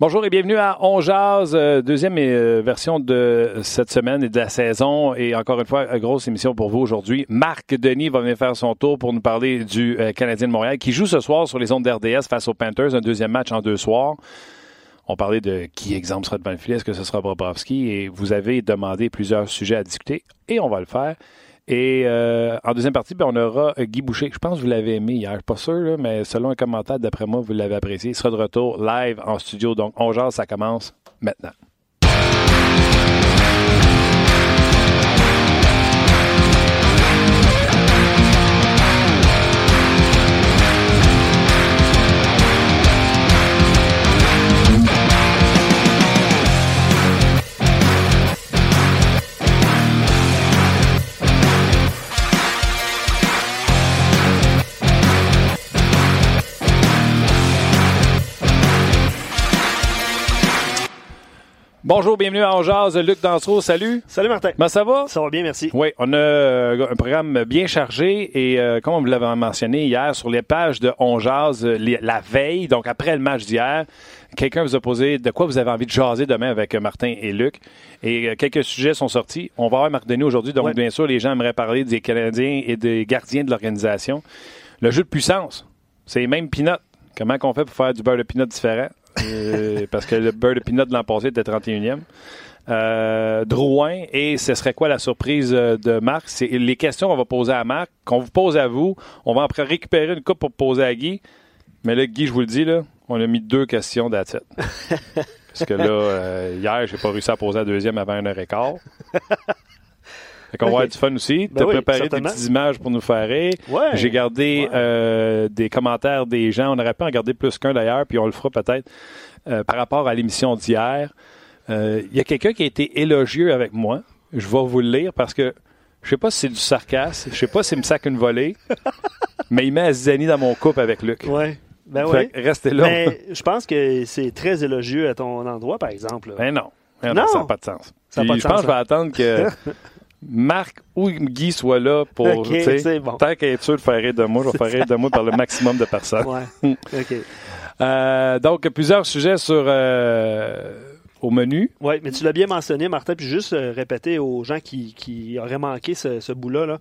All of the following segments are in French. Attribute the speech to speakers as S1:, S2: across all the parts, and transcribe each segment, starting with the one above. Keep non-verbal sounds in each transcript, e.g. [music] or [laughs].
S1: Bonjour et bienvenue à On Jazz, euh, deuxième euh, version de cette semaine et de la saison. Et encore une fois, grosse émission pour vous aujourd'hui. Marc Denis va venir faire son tour pour nous parler du euh, Canadien de Montréal qui joue ce soir sur les ondes d'RDS face aux Panthers, un deuxième match en deux soirs. On parlait de qui exemple sera devant le est-ce que ce sera Bobrovski? Et vous avez demandé plusieurs sujets à discuter et on va le faire. Et euh, en deuxième partie, ben, on aura Guy Boucher. Je pense que vous l'avez aimé hier. Je suis pas sûr, mais selon un commentaire, d'après moi, vous l'avez apprécié. Il sera de retour live en studio. Donc, on jase, ça commence maintenant. Bonjour, bienvenue à Jazz. Luc Dansereau, salut.
S2: Salut Martin.
S1: Comment ça va?
S2: Ça va bien, merci.
S1: Oui, on a euh, un programme bien chargé et euh, comme on vous l'avait mentionné hier, sur les pages de On Jazz, euh, la veille, donc après le match d'hier, quelqu'un vous a posé de quoi vous avez envie de jaser demain avec Martin et Luc. Et quelques sujets sont sortis. On va avoir Marc Denis aujourd'hui, donc bien sûr, les gens aimeraient parler des Canadiens et des gardiens de l'organisation. Le jeu de puissance, c'est les mêmes peanuts. Comment qu'on fait pour faire du beurre de peanut différent? Euh, parce que le beurre de pinot de l'an passé était 31e. Euh, Drouin, et ce serait quoi la surprise euh, de Marc? C'est les questions qu'on va poser à Marc, qu'on vous pose à vous. On va après récupérer une coupe pour poser à Guy. Mais là, Guy, je vous le dis, là, on a mis deux questions d'attitude. [laughs] Parce que là, euh, hier, j'ai pas réussi à poser la deuxième avant une heure et quart. Fait qu'on va avoir du fun aussi.
S2: Ben
S1: tu as préparé des petites images pour nous faire rire.
S2: Ouais.
S1: J'ai gardé euh, des commentaires des gens. On aurait pu en garder plus qu'un d'ailleurs, puis on le fera peut-être euh, par rapport à l'émission d'hier. Euh, Il y a quelqu'un qui a été élogieux avec moi. Je vais vous le lire parce que je sais pas si c'est du sarcasme, je sais pas s'il me sac une volée, [laughs] mais il met Azizani dans mon couple avec Luc.
S2: Ouais. Ben oui.
S1: que restez là.
S2: Mais je pense que c'est très élogieux à ton endroit, par exemple.
S1: Ben non. Ben non,
S2: Non.
S1: ça n'a pas de sens.
S2: Ça a
S1: Puis
S2: pas de
S1: je pense que je vais attendre que [laughs] Marc ou Guy soient là pour.
S2: Ok,
S1: tu sais,
S2: c'est bon.
S1: Tant être sûr de faire rire de moi, je vais [laughs] faire rire de moi par le maximum de personnes.
S2: Ouais. [laughs]
S1: Euh, donc, plusieurs sujets sur euh, au menu.
S2: Oui, mais tu l'as bien mentionné, Martin, puis juste euh, répéter aux gens qui, qui auraient manqué ce, ce bout-là. là.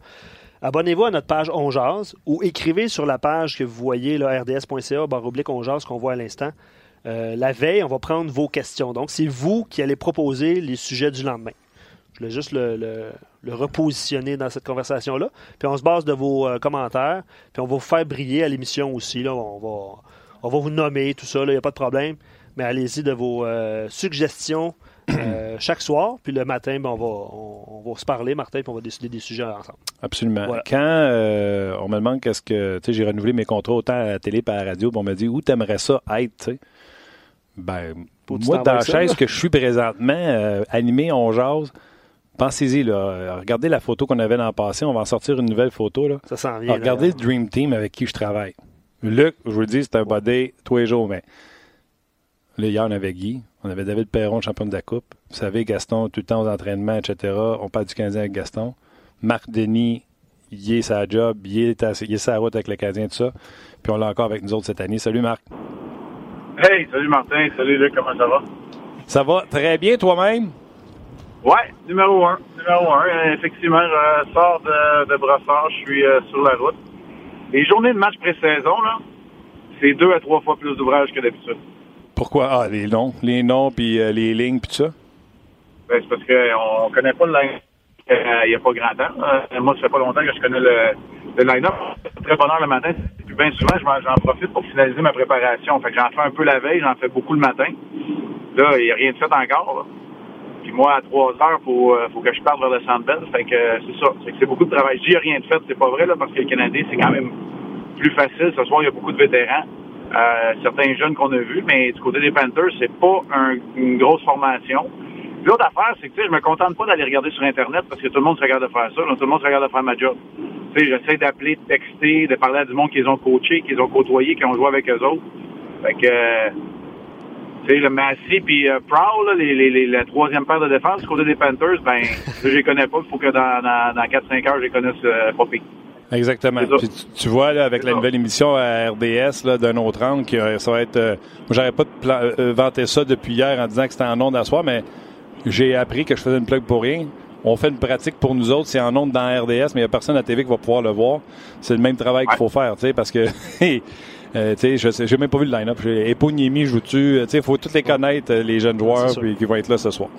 S2: Abonnez-vous à notre page On Jase ou écrivez sur la page que vous voyez, rds.ca, barre oblique On Jase, qu'on voit à l'instant. Euh, la veille, on va prendre vos questions. Donc, c'est vous qui allez proposer les sujets du lendemain. Juste le, le- le repositionner dans cette conversation-là. Puis on se base de vos euh, commentaires, puis on va vous faire briller à l'émission aussi. Là. On, va, on va vous nommer, tout ça, il n'y a pas de problème. Mais allez-y de vos euh, suggestions euh, [clears throat] chaque soir. Puis le matin, ben, on, va, on, on va se parler, Martin, puis on va décider des sujets ensemble.
S1: Absolument.
S2: Voilà.
S1: Quand on me demande qu'est-ce que. Tu sais, j'ai renouvelé mes contrats autant à la télé et à la radio, puis on me dit où t'aimerais ça être, tu sais? Ben, moi, dans la chaise que je suis présentement, euh, animé, on jase. Pensez-y, là. Regardez la photo qu'on avait dans le passé. On va en sortir une nouvelle photo, là.
S2: Ça s'en vient.
S1: Alors,
S2: là.
S1: regardez le Dream Team avec qui je travaille. Luc, je vous le dis, c'est un body tous les jours, mais là, hier, on avait Guy, on avait David Perron, champion de la Coupe. Vous savez, Gaston, tout le temps aux entraînements, etc. On parle du Canadien avec Gaston. Marc Denis, il est sa job, il est, à, il est sa route avec le Canadien, tout ça. Puis on l'a encore avec nous autres cette année. Salut Marc.
S3: Hey, salut Martin, salut Luc, comment ça va?
S1: Ça va très bien toi-même?
S3: Ouais, numéro un, numéro un. Euh, effectivement, je sors de, de Brossard, je suis euh, sur la route. Les journées de match pré-saison, là, c'est deux à trois fois plus d'ouvrage que d'habitude.
S1: Pourquoi? Ah, les noms. Les noms, puis euh, les lignes, puis tout ça?
S3: Ben, c'est parce qu'on connaît pas le line il n'y a pas grand temps. Euh, moi, ça fait pas longtemps que je connais le, le line-up. Très bonne heure le matin. Puis bien souvent, j'en profite pour finaliser ma préparation. Fait que j'en fais un peu la veille, j'en fais beaucoup le matin. Là, il n'y a rien de fait encore. là. Moi, à 3 heures, faut, euh, faut que je parte vers le Centre. Fait que euh, c'est ça. C'est beaucoup de travail. Je dis rien de fait, c'est pas vrai, là, parce que le Canadien, c'est quand même plus facile. Ce soir, il y a beaucoup de vétérans. Euh, certains jeunes qu'on a vus, mais du côté des Panthers, c'est pas un- une grosse formation. L'autre affaire, c'est que je me contente pas d'aller regarder sur Internet parce que tout le monde se regarde de faire ça. Tout le monde se regarde de faire ma job. J'essaie d'appeler, de texter, de parler à du monde qu'ils ont coaché, qu'ils ont côtoyé, qui ont joué avec eux autres. Fait que, tu sais, le Massey puis euh, Prowl, là, les, les, les- la troisième paire de défense du côté des Panthers, ben, [laughs] je les connais pas. Il faut que dans, dans, dans 4-5 heures, je les connaisse euh, pas pire.
S1: Exactement. tu, vois, là, avec la nouvelle émission à RDS d'un autre angle, qui, ça va être. moi, j'aurais pas vanté ça depuis hier en disant que c'était en ondes à soir, mais j'ai appris que je faisais une plug pour rien. On fait une pratique pour nous autres, c'est en ondes dans RDS, mais il n'y a personne à la TV qui va pouvoir le voir. C'est le même travail qu'il faut faire, tu sais, parce que [laughs] Euh, je n'ai même pas vu le line-up. Joue-tu? Il faut tous les connaître, euh, les jeunes joueurs qui vont être là ce soir.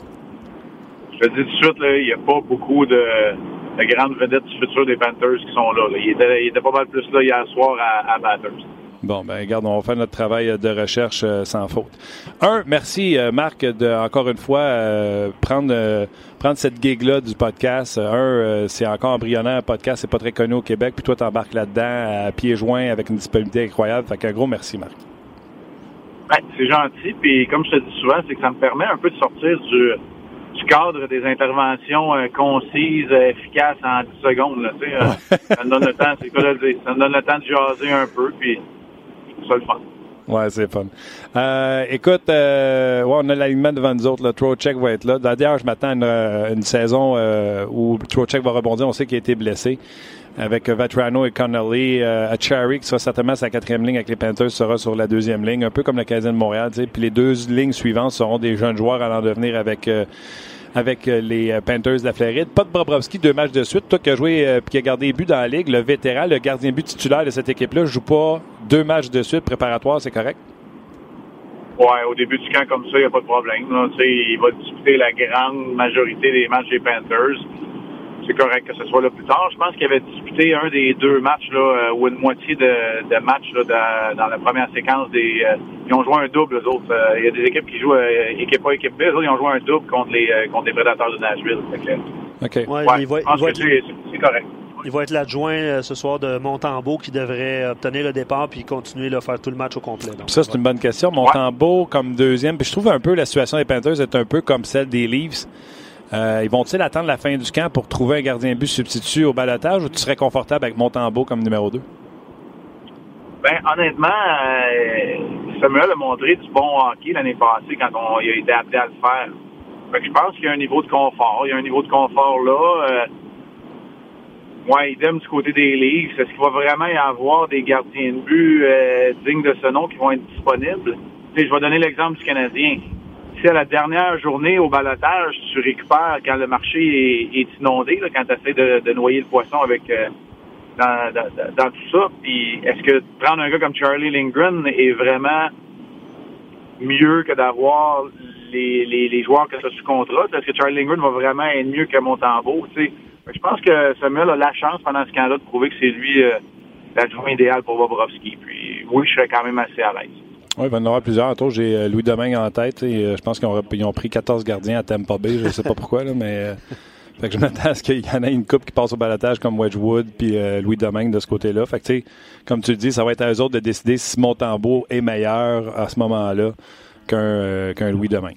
S3: Je te dis tout de suite, il n'y a pas beaucoup de, grandes vedettes du futur des Panthers qui sont là. Il, était, pas mal plus là hier soir à, à Panthers.
S1: Bon, ben regarde, on va faire notre travail de recherche euh, sans faute. Un, merci euh, Marc de encore une fois euh, prendre prendre cette gig-là du podcast. Un, c'est encore embryonnaire, un podcast, c'est pas très connu au Québec, puis toi t'embarques là-dedans à pieds joints avec une disponibilité incroyable. Fait qu'un gros merci Marc.
S3: Ben, c'est gentil, puis comme je te dis souvent, c'est que ça me permet un peu de sortir du, du cadre des interventions concises, efficaces en 10 secondes. Là, [laughs] ça me donne le temps, c'est quoi le dire, ça me donne le temps de jaser un peu, puis
S1: Ouais, c'est fun. Euh, écoute, euh, ouais, on a l'alignement devant nous autres. Là. Trocheck va être là. D'ailleurs, je m'attends à une, euh, saison euh, où Trocheck va rebondir. On sait qu'il a été blessé. Avec Vatrano et Connolly, euh, Cherry, qui sera certainement sa quatrième ligne avec les Panthers, sera sur la deuxième ligne, un peu comme le Canadien de Montréal. Puis les deux lignes suivantes seront des jeunes joueurs allant devenir avec avec euh, les euh, Panthers de la Floride. Pas de Bobrovski, deux matchs de suite. Toi qui as joué et euh, qui a gardé les buts dans la ligue, le vétéran, le gardien but titulaire de cette équipe-là, joue pas deux matchs de suite préparatoires, c'est correct?
S3: Ouais, au début du camp comme ça, il n'y a pas de problème. Il va disputer la grande majorité des matchs des Panthers c'est correct que ce soit là plus tard. Je pense qu'il avait disputé un des deux matchs là, euh, ou une moitié de, de match là, dans la première séquence des. Euh, ils ont joué un double, les autres. Euh, il y a des équipes qui jouent équipe A, équipe B. Les autres, ils ont joué un double contre les contre les prédateurs de Nashville.
S1: OK.
S3: Ouais, il va, je pense que c'est correct.
S2: Il va être l'adjoint ce soir de Montembeau qui devrait obtenir le départ puis continuer à faire tout le match au complet.
S1: ça, c'est une bonne question. Montembeau comme deuxième. Puis je trouve un peu la situation des Panthers est un peu comme celle des Leafs. Euh, ils vont-ils attendre la fin du camp pour trouver un gardien but substitut au balotage ou tu serais confortable avec Montembeau comme numéro 2?
S3: Ben, honnêtement, euh, Samuel a montré du bon hockey l'année passée quand on, il a été appelé à le faire. je pense qu'il y a un niveau de confort. Il y a un niveau de confort là. Euh, ouais, idem du côté des ligues. Est-ce qu'il va vraiment y avoir des gardiens de but euh, dignes de ce nom qui vont être disponibles? je vais donner l'exemple du Canadien à la dernière journée au balotage, tu récupères quand le marché est, inondé, quand tu essaies de, noyer le poisson avec euh, dans, tout ça. Puis est-ce que prendre un gars comme Charlie Lindgren est vraiment mieux que d'avoir les, joueurs que as sous contrat? Est-ce que Charlie Lindgren va vraiment être mieux que Montembeau? Je pense que Samuel a la chance pendant ce camp-là de prouver que c'est lui euh, l'adjoint idéal pour Bobrovski. Puis oui, je serais quand même assez à l'aise.
S1: Oui, il va y en avoir plusieurs. Autour, j'ai euh, Louis Domingue en tête. Et, euh, je pense qu'ils ont, pris 14 gardiens à Tampa Bay. Je ne sais pas pourquoi, là, mais euh, fait que je m'attends à ce qu'il y en ait une coupe qui passe au balatage comme Wedgwood puis Louis Domingue de ce côté-là. Fait que, comme tu le dis, ça va être à eux autres de décider si Montembeau est meilleur à ce moment-là qu'un Louis Domingue.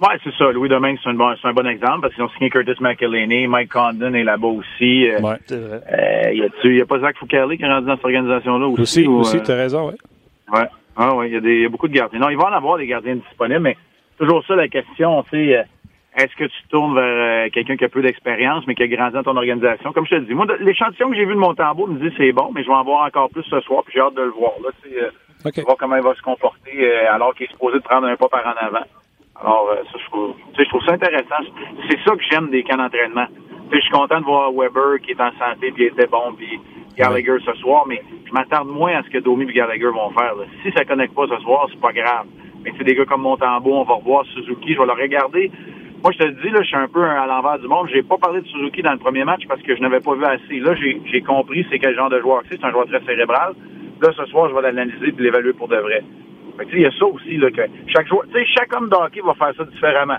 S3: Oui, c'est ça. Louis Domingue, c'est un, bon, un bon exemple parce qu'ils ont signé Curtis McElhaney, Mike Condon est là-bas aussi.
S1: ouais,
S3: c'est vrai. Il n'y a, pas Zach Foucault qui est rendu dans cette organisation-là aussi?
S1: Aussi, aussi tu as raison, oui.
S3: Ouais. Ah ouais, il y, a des, beaucoup de gardiens. Non, il va en avoir des gardiens disponibles, mais toujours ça la question, tu sais, euh, est-ce que tu tournes vers euh, quelqu'un qui a peu d'expérience, mais qui a grandi dans ton organisation? Comme je te dis, moi, l'échantillon que j'ai vu de Montembeau me dit c'est bon, mais je vais en voir encore plus ce soir, puis j'ai hâte de le voir. Là, tu sais, euh, voir comment il va se comporter alors qu'il est supposé de prendre un pas par en avant. Alors, ça, je trouve, je trouve ça intéressant. C'est ça que j'aime des camps d'entraînement. Je suis content de voir Weber qui est en santé, puis il était bon, puis Gallagher ce soir, mais je m'attarde moins à ce que Domi et Gallagher vont faire. Si ça connecte pas ce soir, c'est pas grave. Mais c'est des gars comme Montembeau, on va revoir Suzuki, je vais le regarder. Moi, je te le dis, là, je suis un peu à l'envers du monde. J'ai pas parlé de Suzuki dans le premier match parce que je n'avais pas vu assez. Là, j'ai compris c'est quel genre de joueur c'est. C'est un joueur très cérébral. Là, ce soir, je vais l'analyser et l'évaluer pour de vrai. il y a ça aussi, là, que chaque joueur, chaque homme de va faire ça différemment.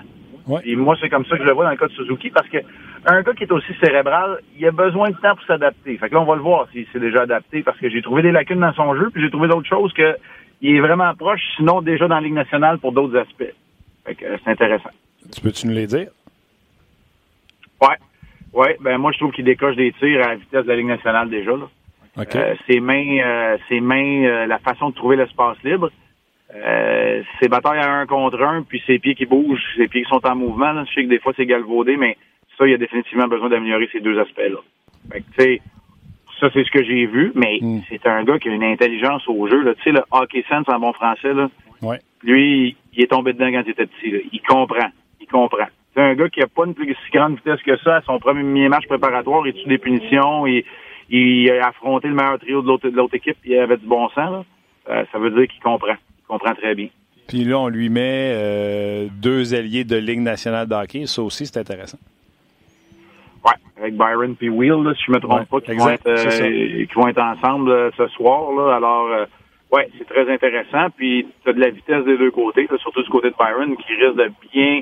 S3: Et moi, c'est comme ça que je le vois dans le cas de Suzuki parce que un gars qui est aussi cérébral, il a besoin de temps pour s'adapter. Fait que là, on va le voir s'il s'est déjà adapté parce que j'ai trouvé des lacunes dans son jeu, puis j'ai trouvé d'autres choses que il est vraiment proche, sinon déjà dans la Ligue nationale pour d'autres aspects. Fait que c'est intéressant.
S1: Tu peux-tu nous les dire?
S3: Ouais. Ouais, ben moi je trouve qu'il décoche des tirs à la vitesse de la Ligue nationale déjà. Là. Euh, ses mains, euh, ses mains, euh, la façon de trouver l'espace libre. Euh, ses batailles à un contre un, puis ses pieds qui bougent, ses pieds qui sont en mouvement. Je sais que des fois c'est galvaudé, mais ça, il a définitivement besoin d'améliorer ces deux aspects-là. Fait que, tu sais, ça, c'est ce que j'ai vu, mais
S1: Mm.
S3: c'est un gars qui a une intelligence au jeu. Tu sais, le hockey sense en bon français, là,
S1: Ouais.
S3: lui, il est tombé dedans quand il était petit. là. Il comprend. Il comprend. C'est un gars qui a pas une plus si grande vitesse que ça. À son premier match préparatoire, il tue des punitions. Il, il a affronté le meilleur trio de l'autre, équipe. Il avait du bon sens. Euh, ça veut dire qu'il comprend. Il comprend très bien.
S1: Puis là, on lui met euh, deux alliés de Ligue nationale de hockey. Ça aussi, c'est intéressant.
S3: Ouais, avec Byron puis Will, là, si je me trompe
S1: Ouais,
S3: pas, qui vont, être, euh, qui vont être ensemble euh, ce soir. Là. Alors, euh, ouais, c'est très intéressant. Puis, tu as de la vitesse des deux côtés, là, surtout du côté de Byron, qui risque de bien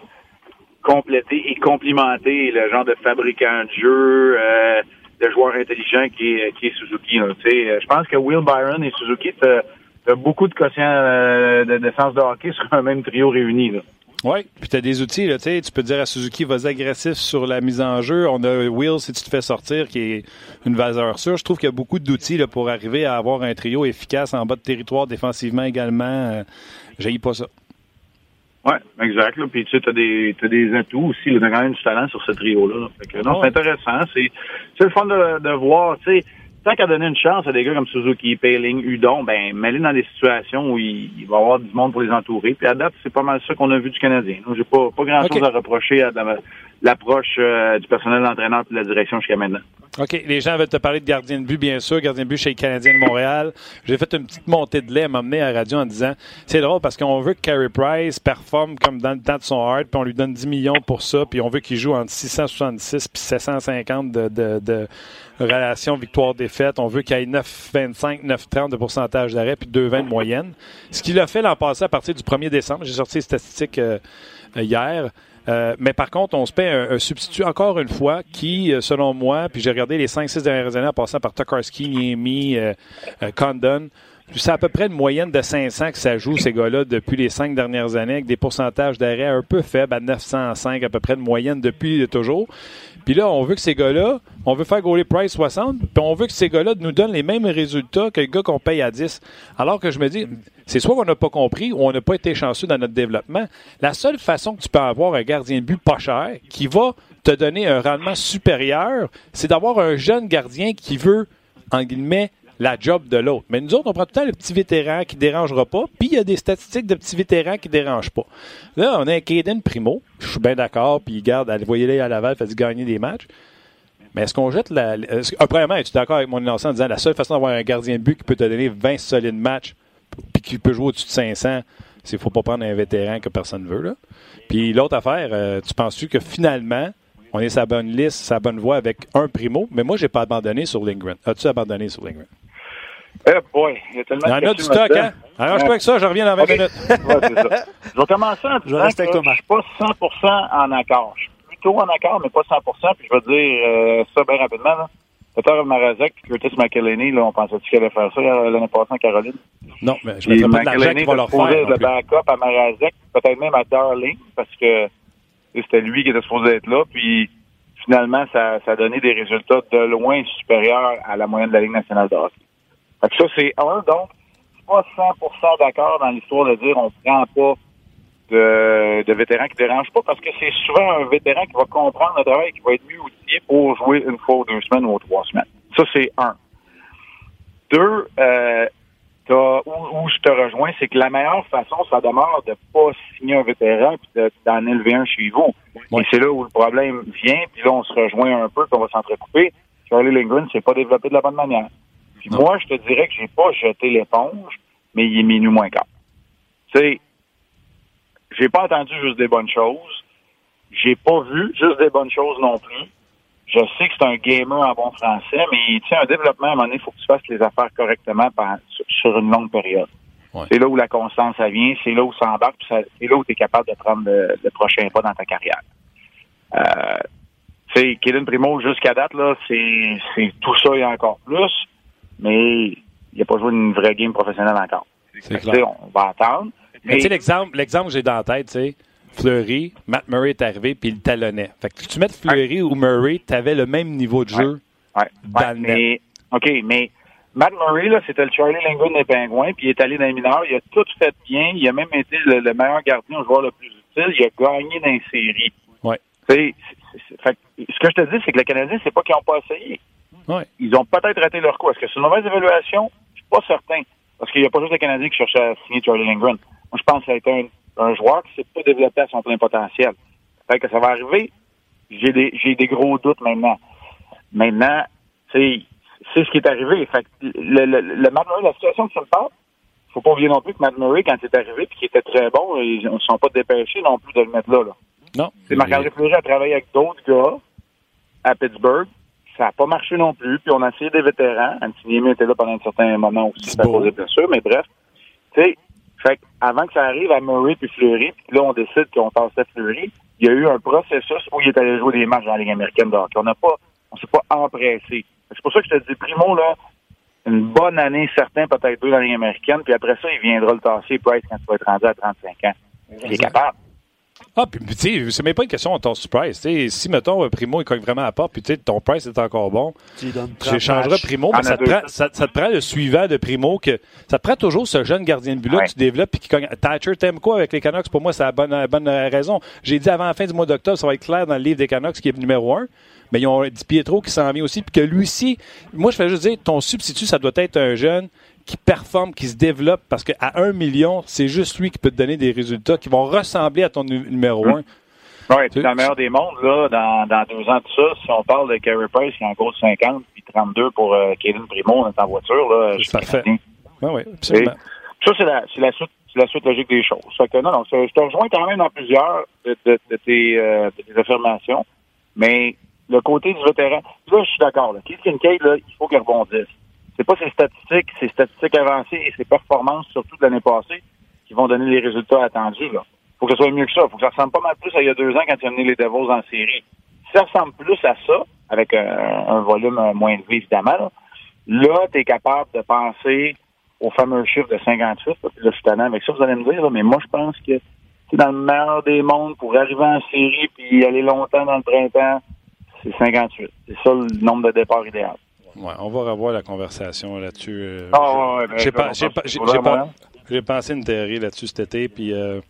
S3: compléter et complimenter le genre de fabricant de jeu, euh, de joueur intelligent qui est, qui est Suzuki. Là. Tu sais, euh, je pense que Will Byron et Suzuki, tu as, beaucoup de quotient euh, de, de sens de hockey sur un même trio réuni. Là.
S1: Oui, puis tu as des outils. Là, tu sais, tu peux dire à Suzuki, vas agressif sur la mise en jeu. On a Will, si tu te fais sortir, qui est une vaseur sûre. Je trouve qu'il y a beaucoup d'outils pour arriver à avoir un trio efficace en bas de territoire défensivement également. Euh, J'haïs pas ça.
S3: Oui, exact. Là. Puis tu sais, t'as des t'as des atouts aussi. Là. T'as quand même du talent sur ce trio-là. là. Fait que, non,
S1: Ouais.
S3: c'est intéressant. C'est c'est le fun de, de voir. Tu sais, tant qu'à donner une chance à des gars comme Suzuki, Payling, Udon, ben mêler dans des situations où il, il va y avoir du monde pour les entourer. Puis à date, c'est pas mal ça qu'on a vu du Canadien. J'ai pas pas grand chose
S1: Ok.
S3: à reprocher à l'approche euh, du personnel d'entraîneur et de la direction jusqu'à maintenant.
S1: OK, les gens veulent te parler de gardien de but, bien sûr. Gardien de but chez les Canadiens de Montréal. J'ai fait une petite montée de lait, m'amener à la radio en disant c'est drôle parce qu'on veut que Carey Price performe comme dans le temps de son heart, puis on lui donne 10 millions pour ça, puis on veut qu'il joue entre 666 puis 750 de, de, de relation victoire-défaite. On veut qu'il ait 9,25, 9,30 de pourcentage d'arrêt, puis 2,20 de moyenne. Ce qu'il a fait l'an passé à partir du 1er décembre. J'ai sorti les statistiques euh, euh, hier. Euh, mais par contre, on se paie un, substitut encore une fois qui, euh, selon moi, puis j'ai regardé les 5-6 dernières années en passant par Tokarski, Niemi, euh, Condon, c'est à peu près une moyenne de 500 que ça joue, ces gars-là, depuis les cinq dernières années, avec des pourcentages d'arrêt un peu faibles, à 905 à peu près de moyenne depuis toujours. Puis là, on veut que ces gars-là, on veut faire goaler Price 60, puis on veut que ces gars-là nous donnent les mêmes résultats que le gars qu'on paye à 10. Alors que je me dis, c'est soit qu'on n'a pas compris ou on n'a pas été chanceux dans notre développement. La seule façon que tu peux avoir un gardien de but pas cher qui va te donner un rendement supérieur, c'est d'avoir un jeune gardien qui veut, en guillemets, la job de l'autre. Mais nous autres, on prend tout le temps le petit vétéran qui dérangera pas, puis il y a des statistiques de petits vétérans qui dérangent pas. Là, on a un Caden Primo, je suis bien d'accord, puis il garde, allez, voyez-les à Laval, fait gagner des matchs. Mais est-ce qu'on jette la. ah, premièrement, es-tu d'accord avec mon innocent en disant la seule façon d'avoir un gardien de but qui peut te donner 20 solides matchs puis qui peut jouer au-dessus de 500, c'est qu'il ne faut pas prendre un vétéran que personne ne veut. Là. Puis l'autre affaire, euh, tu penses-tu que finalement, on est sa bonne liste, sa bonne voie avec un primo, mais moi, j'ai pas abandonné sur Lindgren. As-tu abandonné sur Lindgren?
S3: Eh boy, il y a tellement
S1: Il y en
S3: de
S1: a du stock, hein? Arrange-toi avec ça, je reviens dans 20
S3: Ok.
S1: minutes. [laughs]
S3: Ouais, ça. Je vais commencer en [laughs]
S2: Je
S3: disant que
S2: Marc.
S3: je suis pas 100% en accord. Je suis plutôt en accord, mais pas 100%. Puis je vais dire euh, ça bien rapidement. Là. Peter Marazek et Curtis McElhaney, là, on pensait-tu qu'il allait faire ça euh, l'année passée en Caroline?
S1: Non, mais je ne pas de l'argent qu'ils leur faire.
S3: le backup à Marazek, peut-être même à Darling, parce que c'était lui qui était supposé être là. Puis finalement, ça, ça a donné des résultats de loin supérieurs à la moyenne de la Ligue nationale de hockey. Fait que ça, c'est un. Donc, je suis pas 100% d'accord dans l'histoire de dire on prend pas de, de vétérans qui dérangent pas, parce que c'est souvent un vétéran qui va comprendre le travail et qui va être mieux outillé pour jouer une fois ou deux semaines ou trois semaines. Ça, c'est un. Deux, euh, où, où je te rejoins, c'est que la meilleure façon, ça demeure de pas signer un vétéran et d'en élever un chez vous. Et c'est là où le problème vient, puis là, on se rejoint un peu, puis on va s'entrecouper. Charlie Lindgren s'est pas développé de la bonne manière. Puis
S1: Non.
S3: moi, je te dirais que j'ai pas jeté l'éponge, mais il est minuit moins quart. Tu sais, j'ai pas entendu juste des bonnes choses. J'ai pas vu juste des bonnes choses non plus. Je sais que c'est un gamer en bon français, mais tu sais, un développement, à un moment donné, il faut que tu fasses les affaires correctement par- sur, une longue période.
S1: Ouais.
S3: C'est là où la constance, ça vient, c'est là où ça embarque, c'est là où tu es capable de prendre le, le prochain pas dans ta carrière. Euh, tu sais, Kaden Primo, jusqu'à date, là, c'est tout ça et encore plus, mais il n'a pas joué une vraie game professionnelle encore.
S1: C'est clair.
S3: On va attendre.
S1: Mais tu sais, l'exemple, l'exemple que j'ai dans la tête, tu sais, Fleury, Matt Murray est arrivé puis il talonnait. Fait que tu mets Fleury ou Murray, tu avais le même niveau de jeu.
S3: Ouais.
S1: dans
S3: Ouais,
S1: le net.
S3: mais, OK, mais Matt Murray, là, c'était le Charlie Lindgren des Pingouins, puis il est allé dans les mineurs. Il a tout fait bien. Il a même été le, le meilleur gardien, le joueur le plus utile. Il a gagné dans les séries.
S1: Ouais.
S3: C'est- c'est- fait que ce que je te dis, c'est que les Canadiens, c'est pas qu'ils n'ont pas essayé. Ils ont peut-être raté leur coup. Est-ce que c'est une mauvaise évaluation? Je suis pas certain. Parce qu'il n'y a pas juste les Canadiens qui cherchaient à signer Charlie Lindgren. Moi, je pense que ça a été un, joueur qui s'est pas développé à son plein potentiel. Fait que ça va arriver. J'ai des, j'ai des gros doutes maintenant. Maintenant, c'est, c'est ce qui est arrivé. Fait que le, le, le Matt Murray, la situation que ça me parle, faut pas oublier non plus que Matt Murray, quand il est arrivé puis qu'il était très bon, ils ne sont pas dépêchés non plus de le mettre là. là.
S1: Non.
S3: C'est Marc-André Fleury a travaillé avec d'autres gars à Pittsburgh. Ça n'a pas marché non plus. Puis on a essayé des vétérans. Antiniemi était là pendant un certain moment aussi, ça posait bien sûr, mais bref. Tu sais, fait avant que ça arrive à Murray puis Fleury, puis là on décide qu'on passait Fleury, il y a eu un processus où il est allé jouer des matchs dans la Ligue américaine donc On n'a pas, on s'est pas empressé. C'est pour ça que je te dis, Primo, là, une bonne année, certain, peut-être deux dans la Ligue américaine, puis après ça, il viendra le tasser, Price, quand tu vas être rendu à 35 ans. Il est capable.
S1: Ah, puis tu sais, c'est même pas une question de ton price. si, mettons, Primo, il cogne vraiment à part, puis tu sais, ton price est encore bon, j'échangerai Primo, mais ça te, prend, ça, te, prend, le suivant de Primo, que ça te prend toujours ce jeune gardien de but-là que tu développes, puis qui cogne. Thatcher, t'aimes quoi avec les Canucks? Pour moi, c'est la bonne, bonne raison. J'ai dit avant la fin du mois d'octobre, ça va être clair dans le livre des Canucks, qui est numéro un. Mais ils ont Di Pietro qui s'en vient aussi, puis que lui aussi, moi, je fais juste dire, ton substitut, ça doit être un jeune qui performe, qui se développe, parce qu'à un million, c'est juste lui qui peut te donner des résultats qui vont ressembler à ton numéro un.
S3: Oui, c'est dans le meilleur des mondes, là, dans, dans deux ans de ça, si on parle de Carey Price qui est en gros 50 puis 32 pour euh, Kevin Primo, on est en voiture, là.
S1: C'est parfait. Oui, oui,
S3: absolument. ça, c'est la, la, suite, la suite logique des choses. Fait que non, non, je te rejoins quand même dans plusieurs de, de, de tes, euh, de tes affirmations, mais le côté du vétéran, là, je suis d'accord, là. Keith Kincaid, là, il faut qu'il rebondisse c'est pas ses statistiques, ses statistiques avancées et ses performances, surtout de l'année passée, qui vont donner les résultats attendus. Là. Faut que ce soit mieux que ça. Faut que ça ressemble pas mal plus à il y a deux ans quand il a mené les Devils en série. Si ça ressemble plus à ça, avec un, volume moins élevé, évidemment, là, tu es capable de penser au fameux chiffre de 58. Là, je suis avec ça, vous allez me dire, mais moi, je pense que c'est dans le meilleur des mondes pour arriver en série puis aller longtemps dans le printemps, c'est 58. C'est ça le nombre de départs idéal.
S1: Ouais, on va revoir la conversation là-dessus. Euh,
S3: ah, ouais,
S1: j'ai j'ai pensé une théorie là-dessus cet été, puis euh,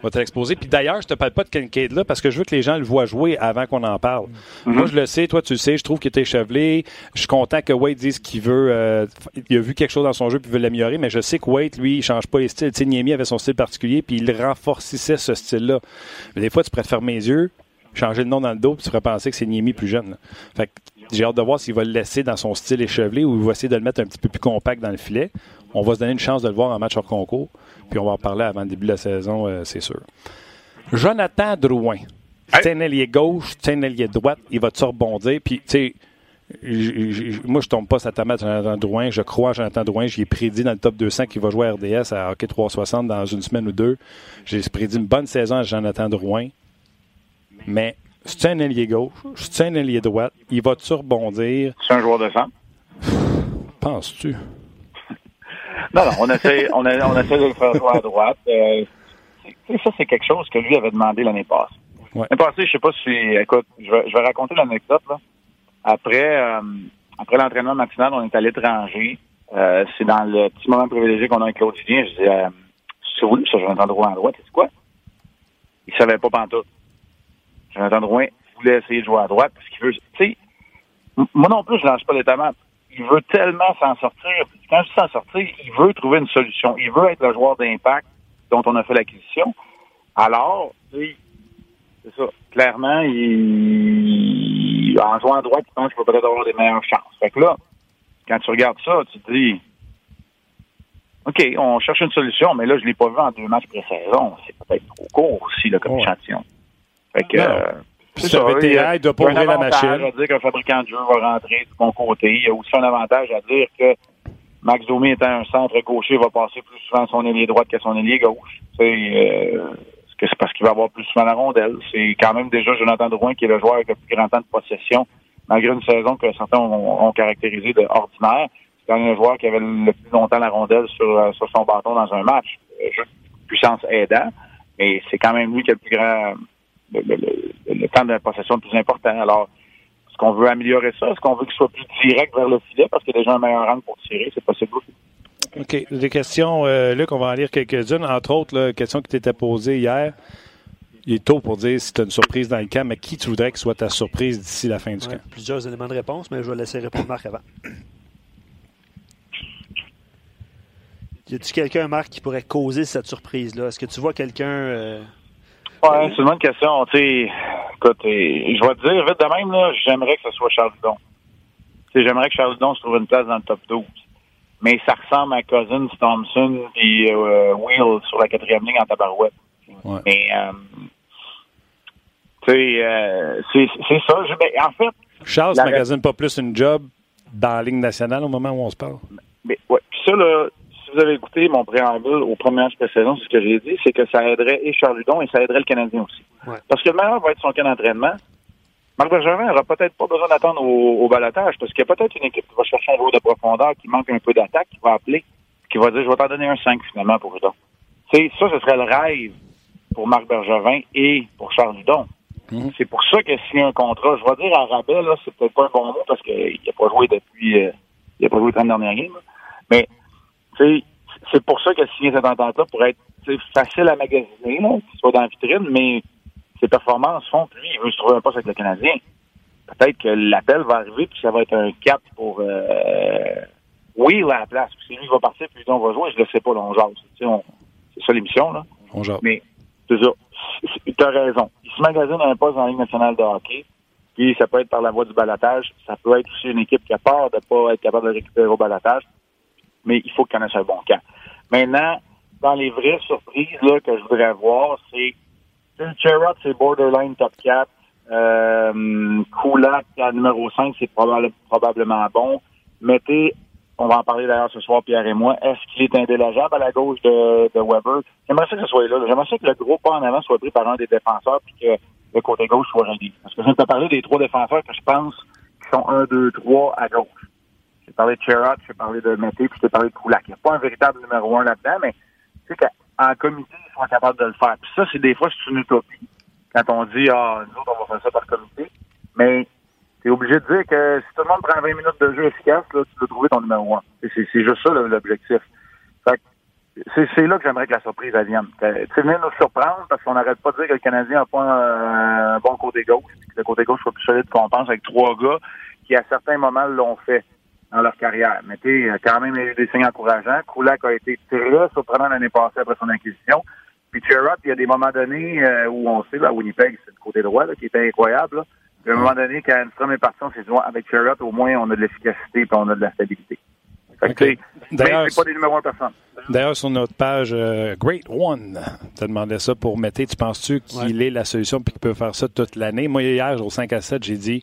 S1: on va te l'exposer. Puis d'ailleurs, je te parle pas de Kincaid là parce que je veux que les gens le voient jouer avant qu'on en parle. Mm-hmm. Moi, je le sais, toi, tu le sais, je trouve qu'il était échevelé. Je suis content que Wade dise qu'il veut. Euh, il a vu quelque chose dans son jeu puis veut l'améliorer, mais je sais que Wade, lui, il change pas les styles. Tu sais, Niemi avait son style particulier, puis il renforcissait ce style-là. Mais des fois, tu pourrais te fermer les yeux, changer le nom dans le dos, puis tu pourrais penser que c'est Niemi plus jeune. Fait que j'ai hâte de voir s'il va le laisser dans son style échevelé ou il va essayer de le mettre un petit peu plus compact dans le filet. On va se donner une chance de le voir en match hors concours. Puis on va en parler avant le début de la saison, euh, c'est sûr. Jonathan Drouin. C'est un ailier gauche, c'est un ailier droite. Il va te rebondir? Puis, tu sais, moi, je tombe pas sa tomate Jonathan Drouin. Je crois à Jonathan Drouin. J'ai prédit dans le top 200 qu'il va jouer à RDS à Hockey 360 dans une semaine ou deux. J'ai prédit une bonne saison à Jonathan Drouin. Mais c'est un ailier gauche, c'est un ailier droite. Il va-tu rebondir?
S3: C'est un joueur de centre.
S1: Penses-tu? [laughs]
S3: non, non, on essaie, on, on essaie de le faire jouer à droite. Euh, ça, c'est quelque chose que lui avait demandé l'année passée. L'année passée, je sais pas si, écoute, je vais, je vais raconter l'anecdote, là. Après, euh, après l'entraînement matinal, on est à l'étranger. Euh, c'est dans le petit moment privilégié qu'on a avec Claude Julien. Je dis, euh, c'est où, ça, Jonathan Drouin à droite, c'est quoi? Il savait pas pantoute. Jonathan Drouin voulait essayer de jouer à droite parce qu'il veut. Tu sais, moi non plus, je lance pas les tomates. Il veut tellement s'en sortir. Quand je dis s'en sortir, il veut trouver une solution. Il veut être le joueur d'impact dont on a fait l'acquisition. Alors, c'est ça. Clairement, il, en jouant à droite, il pense qu'il va peut-être avoir des meilleures chances. Fait que là, quand tu regardes ça, tu te dis, OK, on cherche une solution, mais là, je l'ai pas vu en deux matchs pré-saison. C'est peut-être trop court aussi, là, comme échantillon. Fait que, euh,
S1: c'est ça. VTA, il doit pas ouvrir la machine.
S3: à dire qu'un fabricant de jeu va rentrer du bon côté. Il y a aussi un avantage à dire que Max Domi étant un centre gaucher va passer plus souvent son ailier droite que son ailier gauche. C'est euh, c'est parce qu'il va avoir plus souvent la rondelle? C'est quand même déjà Jonathan Drouin qui est le joueur avec le plus grand temps de possession, malgré une saison que certains ont, caractérisé de ordinaire. C'est quand même un joueur qui avait le plus longtemps la rondelle sur, euh, sur son bâton dans un match. puissance aidant, mais c'est quand même lui qui a le plus grand le, temps de possession le plus important. Alors, est-ce qu'on veut améliorer ça? Est-ce qu'on veut qu'il soit plus direct vers le filet parce qu'il y a déjà un meilleur rang pour tirer? C'est possible
S1: OK. Des questions, euh, Luc, on va en lire quelques-unes. Entre autres, la question qui t'était posée hier. il est tôt pour dire si tu as une surprise dans le camp, mais qui tu voudrais que soit ta surprise d'ici la fin du camp?
S2: Plusieurs éléments de réponse, mais je vais laisser répondre Marc avant. Y a-tu quelqu'un, Marc, qui pourrait causer cette surprise-là? Est-ce que tu vois quelqu'un. Euh...
S3: Ouais, c'est une bonne question. Tu écoute, je vais te dire vite de même, là, j'aimerais que ce soit Charles Dudon. J'aimerais que Charles Dudon se trouve une place dans le top 12. Mais ça ressemble à Cousins, Thompson et euh, Wheel sur la quatrième ligne en tabarouette.
S1: Ouais.
S3: Mais, euh, tu sais, euh, c'est ça. Je, ben, en fait.
S1: Charles ne magasine pas plus une job dans la Ligue nationale au moment où on se parle?
S3: Mais, ouais. Puis ça, là, vous avez écouté mon préambule au premier match précédent, c'est ce que j'ai dit, c'est que ça aiderait et Charles Ludon et ça aiderait le Canadien aussi.
S2: Ouais.
S3: Parce que le meilleur va être son camp d'entraînement. Marc Bergevin n'aura peut-être pas besoin d'attendre au, au balotage parce qu'il y a peut-être une équipe qui va chercher un joueur de profondeur qui manque un peu d'attaque, qui va appeler, qui va dire je vais t'en donner un 5 finalement pour Ludon. Sais, ça, ce serait le rêve pour Marc Bergevin et pour Charles Ludon.
S1: Mhm.
S3: C'est pour ça que signer un contrat, je vais dire à rabais, là, c'est peut-être pas un bon mot parce qu'il n'a pas joué depuis euh, il n'a pas joué les 30 dernières games. Mais c'est pour ça qu'il a signé cette entente-là pour être facile à magasiner, là, qu'il soit dans la vitrine, mais ses performances font que lui, il veut se trouver un poste avec le Canadien. Peut-être que l'appel va arriver puis ça va être un cap pour euh, oui à la place. Puis c'est lui qui va partir puis on va jouer, je le sais pas, là, on jase. C'est ça l'émission, là.
S1: On jase.
S3: Mais c'est ça. Tu as raison. Il se magasine un poste dans la Ligue nationale de hockey. Puis ça peut être par la voie du balatage. Ça peut être aussi une équipe qui a peur de pas être capable de récupérer au balatage. Mais il faut qu'il connaisse un bon camp. Maintenant, dans les vraies surprises là, que je voudrais voir, c'est Sherrod, c'est borderline top 4. Euh, à numéro 5, c'est probable- probablement bon. Mettez, on va en parler d'ailleurs ce soir, Pierre et moi, est-ce qu'il est indélogeable à la gauche de, Weber? J'aimerais ça que ce soit là. J'aimerais ça que le gros pas en avant soit pris par un des défenseurs puis que le côté gauche soit réglé. Parce que je viens de te parler des trois défenseurs que je pense qui sont 1, 2, 3 à gauche. J'ai parlé de Sherrod, j'ai parlé de Mété, puis j'ai parlé de Kulak. Il n'y a pas un véritable numéro 1 là-dedans, mais tu sais qu'en comité, ils sont capables de le faire. Puis ça, c'est des fois, c'est une utopie. Quand on dit, ah, nous autres, on va faire ça par comité. Mais tu es obligé de dire que si tout le monde prend 20 minutes de jeu efficace, là, tu dois trouver ton numéro 1. C'est, c'est juste ça l'objectif. C'est, c'est là que j'aimerais que la surprise elle. Que- Tu sais, venir nous surprendre parce qu'on n'arrête pas de dire que le Canadien n'a pas un, un bon côté gauche, que le côté gauche soit plus solide qu'on pense avec trois gars qui, à certains moments, l'ont fait dans leur carrière. Mais tu sais, quand même, il y a eu des signes encourageants. Kulak a été très surprenant l'année passée après son acquisition. Puis Sherrod, il y a des moments donnés euh, où on sait, là, à Winnipeg, c'est le côté droit là, qui était incroyable. Là. Puis à un moment donné, quand Enstrom est parti, on s'est dit, ouais, avec Sherrod, au moins, on a de l'efficacité et on a de la stabilité.
S1: D'ailleurs,
S3: mais c'est pas des numéros 1 personne.
S1: D'ailleurs, sur notre page euh, Great One, tu demandé ça pour Mété. Tu penses-tu qu'il est la solution et qu'il peut faire ça toute l'année? Moi, hier, au 5 à 7, j'ai dit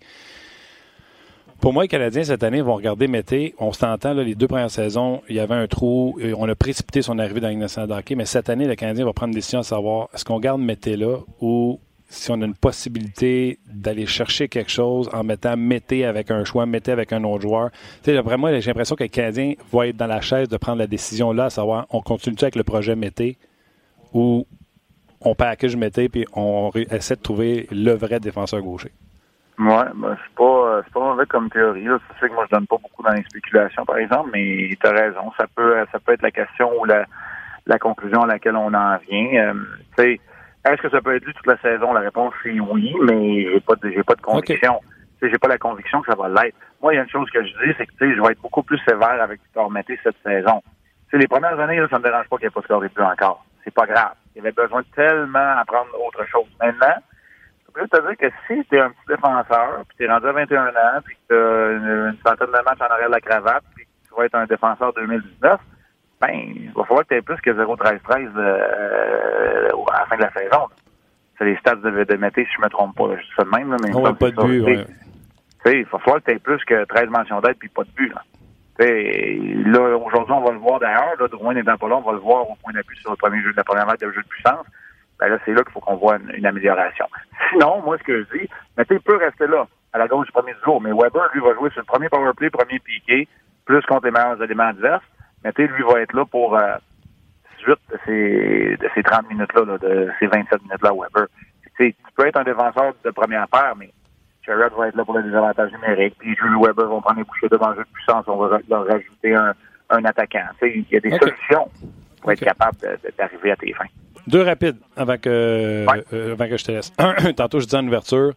S1: pour moi, les Canadiens, cette année, vont regarder Mété. On s'entend, les deux premières saisons, il y avait un trou. et On a précipité son arrivée dans la. Mais cette année, le Canadien va prendre une décision à savoir est-ce qu'on garde Mété là ou si on a une possibilité d'aller chercher quelque chose en mettant Mété avec un choix, Mété avec un autre joueur. Tu sais, vraiment, j'ai l'impression que le Canadien va être dans la chaise de prendre la décision là, à savoir on continue avec le projet Mété ou on package Mété puis on essaie de trouver le vrai défenseur gaucher.
S3: Ouais, ben, c'est pas, euh, c'est pas mauvais comme théorie. Là. C'est sûr que moi, je donne pas beaucoup dans les spéculations, par exemple, mais tu as raison. Ça peut, euh, ça peut être la question ou la, la conclusion à laquelle on en vient. Euh, tu sais, est-ce que ça peut être lui toute la saison? La réponse c'est oui, mais j'ai pas de, j'ai pas de conviction. Tu sais, j'ai pas la conviction que ça va l'être. Moi, il y a une chose que je dis, c'est que, tu sais, je vais être beaucoup plus sévère avec Victor Mété cette saison. Tu sais, les premières années, là, ça me dérange pas qu'il ait pas scoré plus encore. C'est pas grave. Il avait besoin tellement d'apprendre autre chose. Maintenant, je peux te dire que si tu es un petit défenseur, puis tu es rendu à 21 ans, puis que tu as une, une centaine de matchs en arrière de la cravate, puis que tu vas être un défenseur 2019, ben, il va falloir que tu aies plus que 0-13-13 euh, à la fin de la saison. C'est les stats de, de Mété, si je me trompe pas. Je dis ça de même, là, mais ça,
S1: n'a pas de but.
S3: Tu sais,
S1: ouais.
S3: il va falloir que tu aies plus que 13 mentions d'aide puis pas de but. Là, là aujourd'hui, on va le voir d'ailleurs. Là, Drouin n'étant pas là, on va le voir au point d'appui sur le premier jeu de la première vague de jeu de puissance. Ben là, c'est là qu'il faut qu'on voit une, une amélioration. Sinon, moi, ce que je dis, sais, il peut rester là, à la gauche du premier jour. Mais Weber, lui, va jouer sur le premier power play, premier piqué, plus contre les meilleurs éléments adverses. Sais, lui va être là pour euh, 18 de ces, de ces 30 minutes-là, là, de ces 27 minutes-là, Weber. Tu sais, tu peux être un défenseur de première paire, mais Sherrod va être là pour le désavantage numérique. Puis Jules Weber vont prendre les bouchées devant le jeu de puissance. On va leur rajouter un, un attaquant. Il y a des solutions pour être capable d'arriver à tes fins.
S1: Deux rapides avant que, euh, avant que je te laisse. Un, [clears throat] tantôt, je disais en ouverture,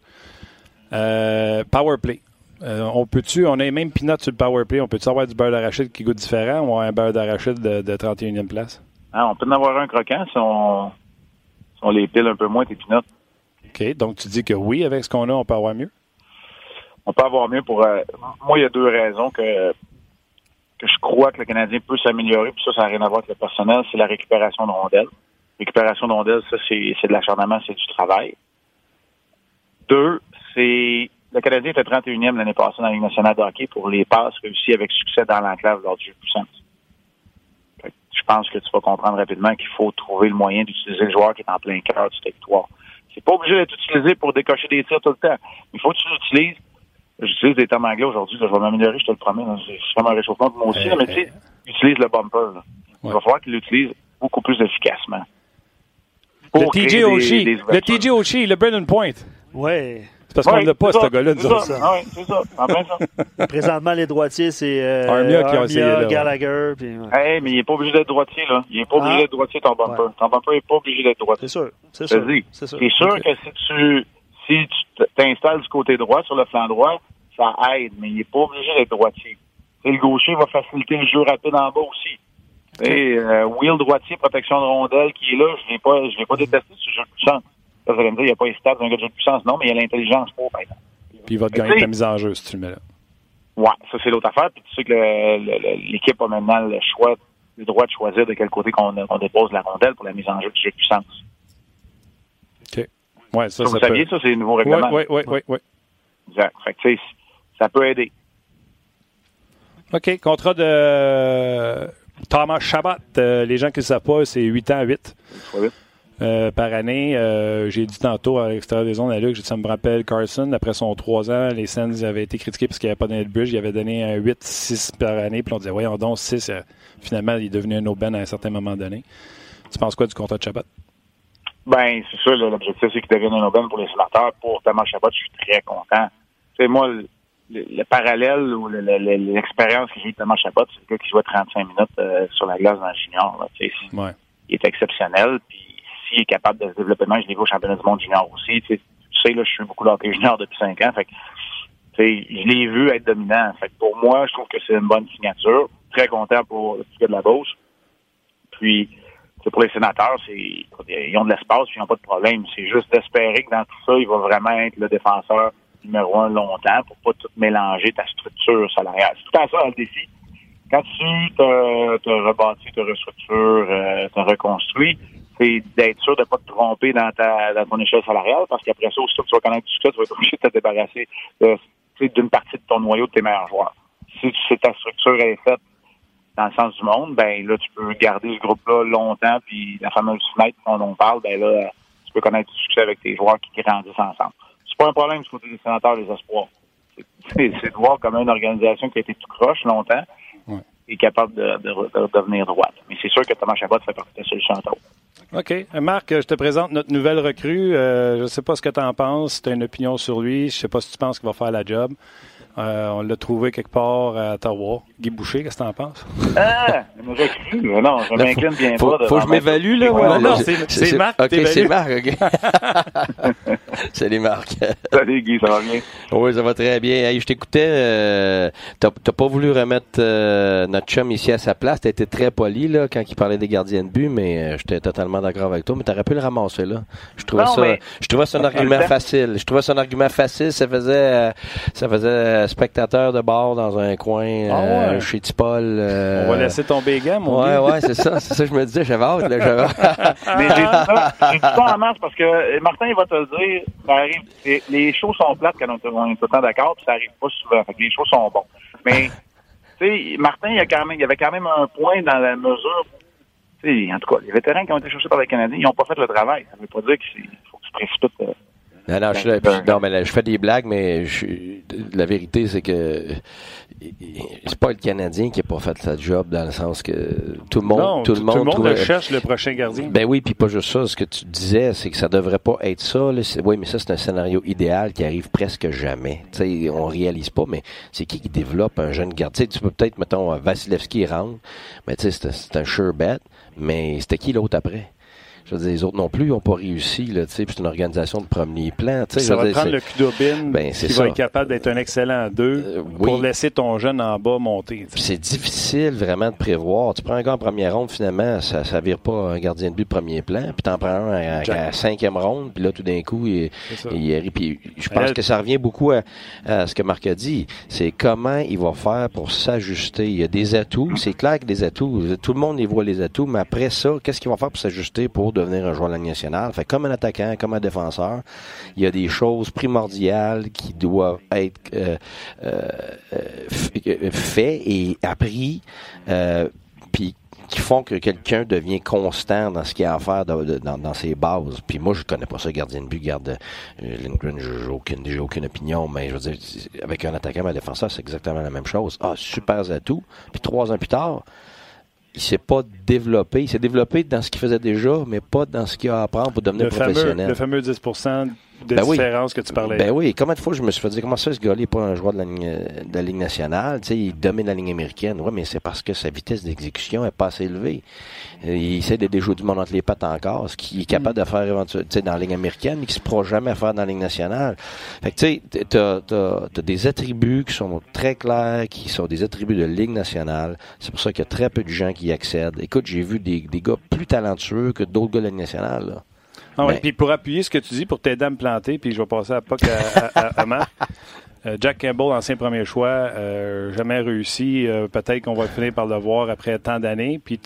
S1: euh, power play. Euh, on peut-tu, on a les mêmes peanuts sur le power play, on peut-tu avoir du beurre d'arachide qui goûte différent ou un beurre d'arachide de, 31e place?
S3: Ah, on peut en avoir un croquant si on, on les pile un peu moins, tes peanuts.
S1: OK, donc tu dis que oui, avec ce qu'on a, on peut avoir mieux?
S3: On peut avoir mieux pour... moi, il y a deux raisons que que je crois que le Canadien peut s'améliorer, puis ça, ça n'a rien à voir avec le personnel, c'est la récupération de rondelles. Récupération de rondelles, ça, c'est, de l'acharnement, c'est du travail. Deux, c'est le Canadien était 31e l'année passée dans la Ligue nationale de hockey pour les passes réussies avec succès dans l'enclave lors du jeu puissance. Je pense que tu vas comprendre rapidement qu'il faut trouver le moyen d'utiliser le joueur qui est en plein cœur du territoire. C'est pas obligé d'être utilisé pour décocher des tirs tout le temps. Il faut que tu l'utilises J'utilise des termes anglais aujourd'hui. Je vais m'améliorer, je te le promets. C'est vraiment un réchauffement de moi aussi. mais tu sais, utilise le bumper. Il va falloir qu'il l'utilise beaucoup plus efficacement.
S1: Le TJ Oshie. Le TJ Oshie, le Brennan Point.
S2: Oui.
S1: C'est parce qu'on ne l'a pas, ce gars-là.
S3: C'est ça. Ah oui, c'est ça. En plein ça. [laughs]
S2: Présentement, les droitiers, c'est euh,
S1: Armia, qui a essayé, là,
S2: Gallagher. Puis,
S3: hey, mais il n'est pas obligé d'être droitier. là. Il n'est pas obligé ah. d'être droitier, ton bumper. Ton bumper n'est pas obligé d'être droitier.
S2: C'est sûr. C'est sûr.
S3: C'est sûr. sûr que si tu si tu t'installes du côté droit, sur le flanc droit, ça aide, mais il n'est pas obligé d'être droitier. Et le gaucher va faciliter le jeu rapide en bas aussi. Et euh, Will droitier, protection de rondelle qui est là, je ne pas, je l'ai pas détesté ce jeu de puissance. vous allez me dire, il n'y a pas les stats d'un gars de jeu de puissance. Non, mais il y a l'intelligence pour, par exemple.
S1: Puis il va te gagner ta mise en jeu si tu le mets là.
S3: Ouais, ça c'est l'autre affaire. Puis tu sais que l'équipe a maintenant le choix, le droit de choisir de quel côté qu'on dépose la rondelle pour la mise en jeu du jeu de puissance.
S1: OK. Ouais, ça,
S3: ça, vous saviez, ça, c'est le nouveau règlement.
S1: Oui, oui, oui, oui.
S3: Exact. Fait que, tu sais, ça peut aider.
S1: OK. Contrat de Thomas Chabot. Euh, les gens qui ne savent pas, c'est 8 ans à 8. Euh, par année. Euh, j'ai dit tantôt à l'extérieur des zones à Luc, ça me rappelle Carson. Après son 3 ans, les Sens avaient été critiqués parce qu'il n'y avait pas donné de bridge. Il avait donné un 8-6 par année. Puis on disait, voyons donc, 6. finalement, il est devenu un aubaine à un certain moment donné. Tu penses quoi du contrat de Chabot?
S3: Ben, c'est ça. L'objectif, c'est qu'il devienne un aubaine pour les sénateurs. Pour Thomas Chabot, je suis très content. Tu sais, moi, le, parallèle ou l'expérience que j'ai de Thomas Chabot, c'est le gars qui jouait 35 minutes euh, sur la glace dans le junior. Il est exceptionnel. Puis s'il est capable de se développer je l'ai vu au championnat du monde junior aussi. Tu sais, là, je suis beaucoup d'hockey junior depuis 5 ans. Fait je l'ai vu être dominant. Fait pour moi, je trouve que c'est une bonne signature. Très content pour le gars de la Beauce. Puis, pour les sénateurs, c'est ils ont de l'espace, ils n'ont pas de problème. C'est juste d'espérer que dans tout ça, il va vraiment être le défenseur numéro un longtemps pour pas tout mélanger ta structure salariale. C'est tout à ça le défi. Quand tu te, te rebâtis, te restructures, euh, te reconstruis, c'est d'être sûr de ne pas te tromper dans ta dans ton échelle salariale, parce qu'après ça, aussi, tu vas connaître tout ça, tu vas être obligé de te débarrasser d'une partie de ton noyau de tes meilleurs joueurs. Si, ta structure est faite dans le sens du monde, ben là, tu peux garder ce groupe-là longtemps, puis la fameuse fenêtre dont on parle, ben là, tu peux connaître du succès avec tes joueurs qui grandissent ensemble c'est pas un problème du côté des sénateurs, les espoirs. C'est de voir comme une organisation qui a été tout croche longtemps est capable de, devenir droite. Mais c'est sûr que Thomas Chabot fait partie de la solution
S1: OK. Marc, je te présente notre nouvelle recrue. Euh, je ne sais pas ce que tu en penses. Tu as une opinion sur lui. Je ne sais pas si tu penses qu'il va faire la job. Euh, on l'a trouvé quelque part à Ottawa. Guy Boucher, qu'est-ce que tu en penses?
S3: Ah, je cru. Non, je m'incline bien
S4: faut,
S3: pas.
S4: Faut que je m'évalue, là.
S1: Ouais, non, c'est Marc.
S4: OK, c'est Marc, OK. [laughs] [laughs] Salut, Marc.
S3: Salut, Guy, ça va bien?
S4: Oui, ça va très bien. Hey, je t'écoutais. Euh, tu T'as pas voulu remettre euh, notre chum ici à sa place. T'as été très poli, là, quand il parlait des gardiens de but, mais euh, j'étais totalement d'accord avec toi. Mais t'aurais pu le ramasser, là. Je trouvais ça, je trouvais ça un argument facile. Je trouvais ça un argument facile. Ça faisait, ça faisait spectateur de bord dans un coin ah euh, chez Tipol.
S1: Euh, On va laisser tomber les mon
S4: Ouais, ouais, c'est ça. C'est ça que je me disais. J'avais hâte. Là, [laughs]
S3: Mais j'ai dit ça, j'ai dit ça en [laughs] masse parce que euh, Martin, il va te le dire, ça arrive, les shows sont plates quand on est tout le temps d'accord, puis ça arrive pas souvent. Fait que les shows sont bons. Mais, [laughs] tu sais, Martin, il y, a quand même, il y avait quand même un point dans la mesure en tout cas, les vétérans qui ont été cherchés par les Canadiens, ils n'ont pas fait le travail. Ça ne veut pas dire qu'il faut que tu précipites
S4: non, non, je, non, mais je fais des blagues, mais je, la vérité, c'est que c'est pas le Canadien qui a pas fait sa job dans le sens que tout le monde, tout le monde,
S1: tout le monde cherche le prochain gardien.
S4: Ben oui, puis pas juste ça. Ce que tu disais, c'est que ça devrait pas être ça. Oui, mais ça c'est un scénario idéal qui arrive presque jamais. Tu sais, on réalise pas, mais c'est qui qui développe un jeune gardien? Tu peux peut-être mettons Vasilevski rentre, mais tu sais c'est un sure bet, mais c'était qui l'autre après? Je veux dire, les autres non plus, ils n'ont pas réussi, là, tu sais, c'est une organisation de premier plan, tu sais.
S1: Ça va
S4: dire,
S1: prendre le Kudobin
S4: Ben,
S1: qui
S4: c'est
S1: va
S4: ça.
S1: être capable d'être un excellent 2
S4: Euh,
S1: pour
S4: oui.
S1: laisser ton jeune en bas monter.
S4: c'est difficile vraiment de prévoir. Tu prends un gars en première ronde, finalement, ça ça vire pas un gardien de but de premier plan. Puis t'en prends un à, à, cinquième ronde, puis là, tout d'un coup, il,
S1: ça.
S4: il arrive. Puis je pense que ça revient beaucoup à, à ce que Marc a dit. C'est comment il va faire pour s'ajuster. Il y a des atouts. C'est clair que des atouts. Tout le monde y voit les atouts, mais après ça, qu'est-ce qu'il va faire pour s'ajuster pour devenir un joueur de la nationale? Fait comme un attaquant, comme un défenseur, il y a des choses primordiales qui doivent être euh, euh, euh, f- euh, fait et appris, euh, puis qui font que quelqu'un devient constant dans ce qu'il a à faire dans, ses bases. Puis moi, je connais pas ça, gardien de but, garde euh, Lindgren, j'ai aucune, aucune opinion, mais je veux dire, avec un attaquant, un défenseur, c'est exactement la même chose. Ah, super atout. Puis trois ans plus tard, il s'est pas développé. Il s'est développé dans ce qu'il faisait déjà, mais pas dans ce qu'il a à apprendre pour devenir
S1: Le fameux,
S4: professionnel.
S1: le fameux 10 de
S4: Ben oui.
S1: que tu parlais.
S4: Ben oui, combien de fois je me suis fait dire comment ça, ce gars-là n'est pas un joueur de la, ligne, de la Ligue nationale, tu sais, il domine la ligne américaine. Oui, mais c'est parce que sa vitesse d'exécution est pas assez élevée. Euh, Il essaie de déjouer du monde entre les pattes encore, ce qu'il est capable de faire éventuellement, tu sais, dans la ligne américaine, mais qui se pourra jamais faire dans la ligne nationale. Fait que tu sais, t'as, t'as, t'as des attributs qui sont très clairs, qui sont des attributs de Ligue nationale. C'est pour ça qu'il y a très peu de gens qui y accèdent. Écoute, j'ai vu des, des gars plus talentueux que d'autres gars de la Ligue nationale, là.
S1: Ah ouais,
S4: Ben-
S1: Puis pour appuyer ce que tu dis, pour t'aider à me planter, puis je vais passer à Puck à, à, à- à Marc. [laughs] Euh, Jack Campbell, ancien premier choix, euh, jamais réussi. Euh, Peut-être qu'on va finir par le voir après tant d'années. Puis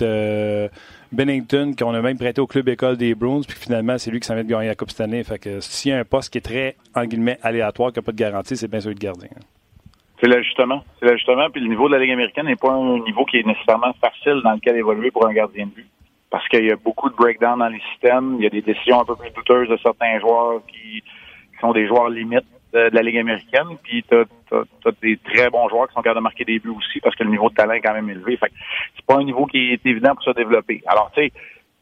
S1: Bennington, qu'on a même prêté au club école des Bruins, puis finalement, c'est lui qui s'en vient de gagner la Coupe cette année. Fait que s'il y a un poste qui est très, en guillemets, aléatoire, qui n'a pas de garantie, c'est bien celui de gardien.
S3: C'est l'ajustement. C'est l'ajustement. Puis le niveau de la Ligue américaine n'est pas un niveau qui est nécessairement facile dans lequel évoluer pour un gardien de but. Parce qu'il y a beaucoup de breakdown dans les systèmes. Il y a des décisions un peu plus douteuses de certains joueurs qui, qui sont des joueurs limites de, de la Ligue américaine. Puis tu as, des très bons joueurs qui sont capables de marquer des buts aussi parce que le niveau de talent est quand même élevé. Fait que c'est pas un niveau qui est évident pour se développer. Alors, tu sais,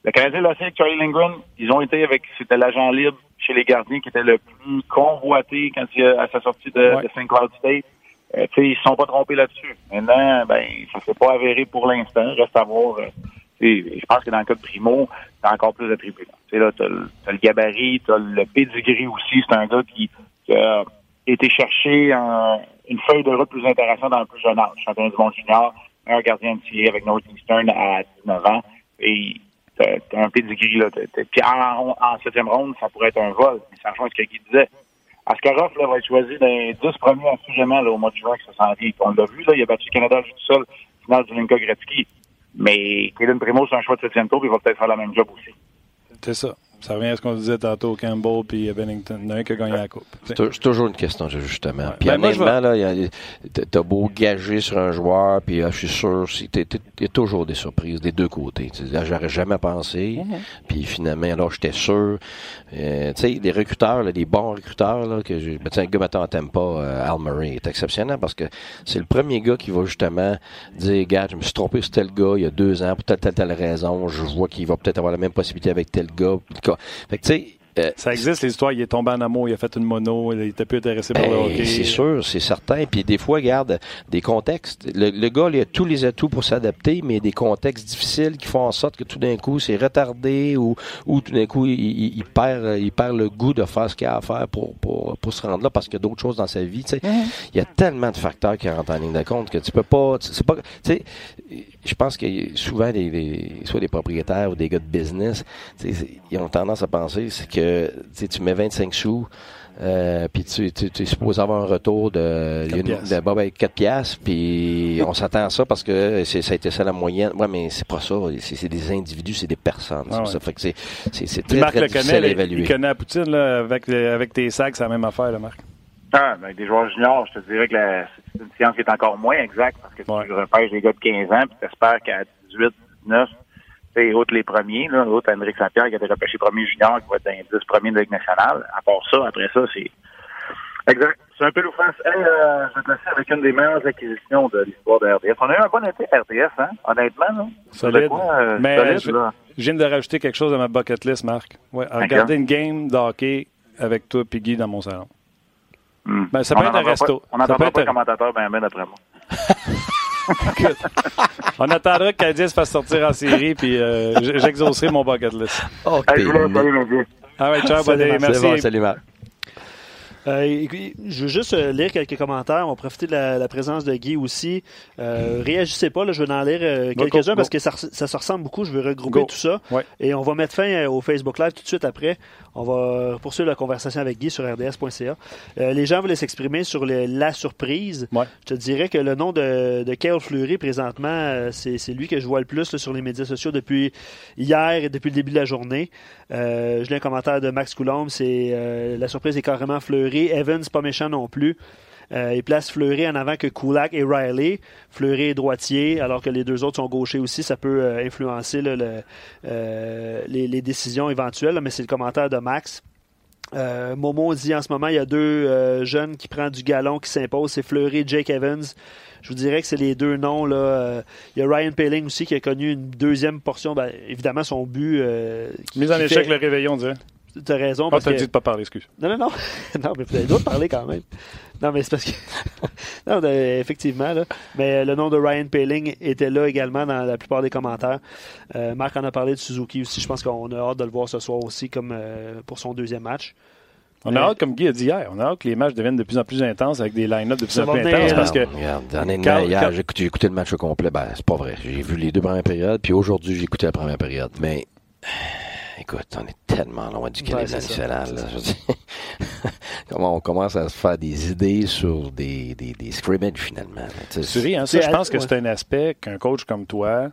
S3: le Canadien l'a avec Charlie Lindgren. Ils ont été avec, c'était l'agent libre chez les gardiens qui était le plus convoité quand il a, à sa sortie de,
S1: Ouais.
S3: de St. Cloud State. Euh, tu sais, ils se sont pas trompés là-dessus. Maintenant, ben, ça s'est pas avéré pour l'instant. Reste à voir. euh, sais, je pense que dans le cas de Primo, t'as encore plus d'attributs. Tu là, t'as le, gabarit, t'as le pedigree aussi. C'est un gars qui, a été chercher un- une feuille de route plus intéressante dans le plus jeune âge. Champion du monde junior, un gardien de tir avec Northeastern à 19 ans. Et t'as un pedigree, là. Puis en, septième ronde, ça pourrait être un vol. Mais ça rejoint ce que Guy disait. Askarov là, va être choisi dans les 10 premiers assurément là, au mois de juin que ça s'en vient. On l'a vu, là, il a battu le Canada tout seul, finale du Linka Gretzky. Mais Kaden Primo, c'est un choix de septième tour, puis il va peut-être faire le même job aussi.
S1: C'est ça. Ça revient à ce qu'on disait tantôt, Campbell puis Bennington. Il y en a un qui a gagné la Coupe.
S4: C'est tou- c'est toujours une question justement. Puis
S1: Ben,
S4: honnêtement, a- t'as- beau gager sur un joueur, puis ah, je suis sûr, il y a toujours des surprises des deux côtés. J'aurais jamais pensé. Puis finalement, alors j'étais sûr. Euh, tu sais, les recruteurs, là, les bons recruteurs, là, que j'ai. Ben, un gars maintenant t'aimes pas, euh, Al Murray, est exceptionnel parce que c'est le premier gars qui va justement dire, gars, je me suis trompé sur tel gars il y a deux ans pour telle, telle, telle raison. Je vois qu'il va peut-être avoir la même possibilité avec tel gars. Puis le cas- Fait que tu sais. euh,
S1: Ça existe, les histoires. Il est tombé en amour, il a fait une mono, il était plus intéressé par le
S4: Ben,
S1: hockey.
S4: c'est sûr, c'est certain. Puis des fois, regarde, des contextes. Le, le gars, il a tous les atouts pour s'adapter, mais il y a des contextes difficiles qui font en sorte que tout d'un coup, c'est retardé ou, ou tout d'un coup, il, il- il perd, il perd le goût de faire ce qu'il a à faire pour, pour, pour se rendre là parce qu'il y a d'autres choses dans sa vie. tu sais. Il y a tellement de facteurs qui rentrent en ligne de compte que tu peux pas. C'est pas. Tu sais, je pense que souvent, les, les- soit des propriétaires ou des gars de business, ils ont tendance à penser que tu mets 25 sous. Euh, puis tu, tu, tu es supposé avoir un retour de,
S1: Quatre
S4: une-
S1: piastres.
S4: de bah, ben, 4 piastres, puis on s'attend à ça parce que ça a été ça la moyenne. Ouais, mais c'est pas ça. C'est, des individus, c'est des personnes.
S1: Ah ouais.
S4: Ça fait que c'est, très,
S1: Marc
S4: très
S1: le
S4: difficile
S1: connaît,
S4: à évaluer.
S1: il connaît la poutine, là, avec, avec tes sacs, c'est la même affaire, là, Marc.
S3: Ah, ben, avec des joueurs juniors, je te dirais que c'est une science qui est encore moins exacte parce que
S1: Ouais.
S3: tu repêches des gars de 15 ans puis t'espères qu'à 18, 19, tu sais, outre les premiers, là, outre Hendrik Saint-Pierre qui a été repêché premier junior, qui va être dans les 10 premiers de la Ligue nationale. À part ça, après ça, c'est... Exact. C'est un peu l'offense. Hey, euh, je vais te laisser avec une des meilleures acquisitions de l'histoire de RDS. On a eu un bon été RDS, hein, honnêtement. Là.
S1: Solide.
S3: De quoi, euh,
S1: Mais
S3: solide,
S1: je,
S3: là?
S1: je viens de rajouter quelque chose à ma bucket list, Marc. Ouais, à regarder une game de hockey avec toi et Guy dans mon salon.
S3: Hmm.
S1: Ben, ça
S3: On
S1: peut être un resto.
S3: pas- On n'entendra
S1: être
S3: pas le commentateur ben ben d'après moi.
S1: on attendra que se fasse sortir en série, puis euh, j'exaucerai mon bucket list.
S3: Oh, hey, je voulais saluer, merci.
S1: All right, ciao, Merci.
S4: Bon, salut, Marc.
S2: Euh, je veux juste euh, lire quelques commentaires. On va profiter de la, présence de Guy aussi. Euh, réagissez pas, là, je vais en lire euh, quelques-uns parce que ça, ça, se ressemble beaucoup. Je vais regrouper tout ça. Et on va mettre fin au Facebook Live tout de suite après. On va poursuivre la conversation avec Guy sur rds.ca. les gens voulaient s'exprimer sur la surprise. Je te dirais que le nom de, de Kyle Fleury, présentement, c'est lui que je vois le plus sur les médias sociaux depuis hier et depuis le début de la journée. je lis un commentaire de Max Coulomb. C'est la surprise est carrément Fleury Evans, pas méchant non plus. Euh, il place Fleury en avant que Kulak et Riley. Fleury est droitier, alors que les deux autres sont gauchers aussi. Ça peut euh, influencer euh, les, décisions éventuelles, mais c'est le commentaire de Max. Momo dit en ce moment, il y a deux jeunes qui prennent du galon, qui s'imposent. C'est Fleury et Jake Evans. Je vous dirais que c'est les deux noms. Là. il y a Ryan Paling aussi qui a connu une deuxième portion. Ben, évidemment, son but.
S1: Mise en échec le réveillon, on dirait.
S2: Tu as raison.
S1: Ah, t'as dit de pas parler, excuse.
S2: Non, non, non. [laughs] non, mais vous avez d'autres parler quand même. Non, mais c'est parce que. [laughs] non, effectivement, là. Mais le nom de Ryan Paling était là également dans la plupart des commentaires. Euh, Marc en a parlé de Suzuki aussi. Je pense qu'on a hâte de le voir ce soir aussi comme euh, pour son deuxième match.
S1: On a hâte, comme Guy a dit hier, on a hâte que les matchs deviennent de plus en plus intenses avec des line-up de plus en plus intenses. Parce que,
S4: regarde, hier, j'ai écouté, le match au complet. Ben, c'est pas vrai. J'ai vu les deux premières périodes, puis aujourd'hui, j'ai écouté la première période. Mais Écoute, on est tellement loin du Canada national. Comment [laughs] on commence à se faire des idées sur des, des, des scrimmages finalement.
S1: Tu hein, ça, je pense que c'est un aspect qu'un coach comme toi,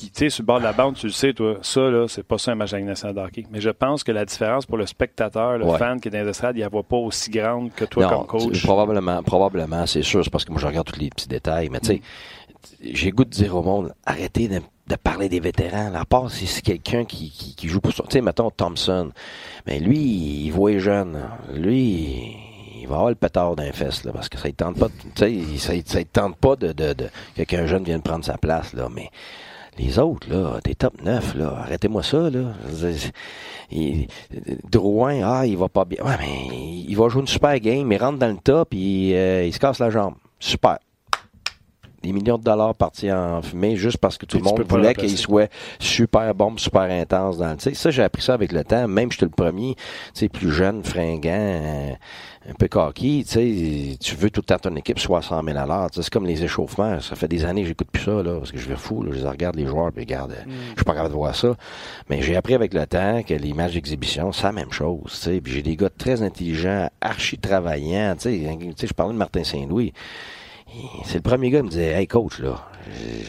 S1: qui, tu sais, sur le bord de la bande, tu le sais, toi, ça, là, c'est pas ça un match national de hockey. Mais je pense que la différence pour le spectateur, le fan qui est dans les estrades, il n'y a pas aussi grande que toi comme coach.
S4: Probablement, probablement, c'est sûr. C'est parce que moi, je regarde tous les petits détails. Mais tu sais, j'ai goût de dire au monde, arrêtez de de parler des vétérans. À part si c'est quelqu'un qui, qui, joue pour ça. Tu sais, mettons Thompson. Mais lui, il voit jeune. Lui, il va avoir le pétard d'un fesse, là, parce que ça ne tente pas, tu sais, ça, tente pas de, de, de, que qu'un jeune vienne prendre sa place, là. Mais les autres, là, des top 9, là, arrêtez-moi ça, là. Drouin, ah, il va pas bien. Ouais, mais il va jouer une super game, il rentre dans le top, et euh, il se casse la jambe. Super des millions de dollars partis en fumée juste parce que tout le monde voulait qu'il soit super bon, super intense dans le. Ça, j'ai appris ça avec le temps. Même j'étais le premier, tu sais, plus jeune, fringant, euh, un peu coquille, tu sais, tu veux tout le temps ton équipe soit 100 000 à l'heure. C'est comme les échauffements. Ça fait des années que j'écoute plus ça, là, parce que je vais fou. Là, je regarde les joueurs, puis regarde, mm. je suis pas capable de voir ça. Mais j'ai appris avec le temps que les matchs d'exhibition, c'est la même chose. Tu sais, puis j'ai des gars très intelligents, archi travaillants. Tu sais, je parlais de Martin Saint-Louis c'est le premier gars qui me disait Hey coach, là,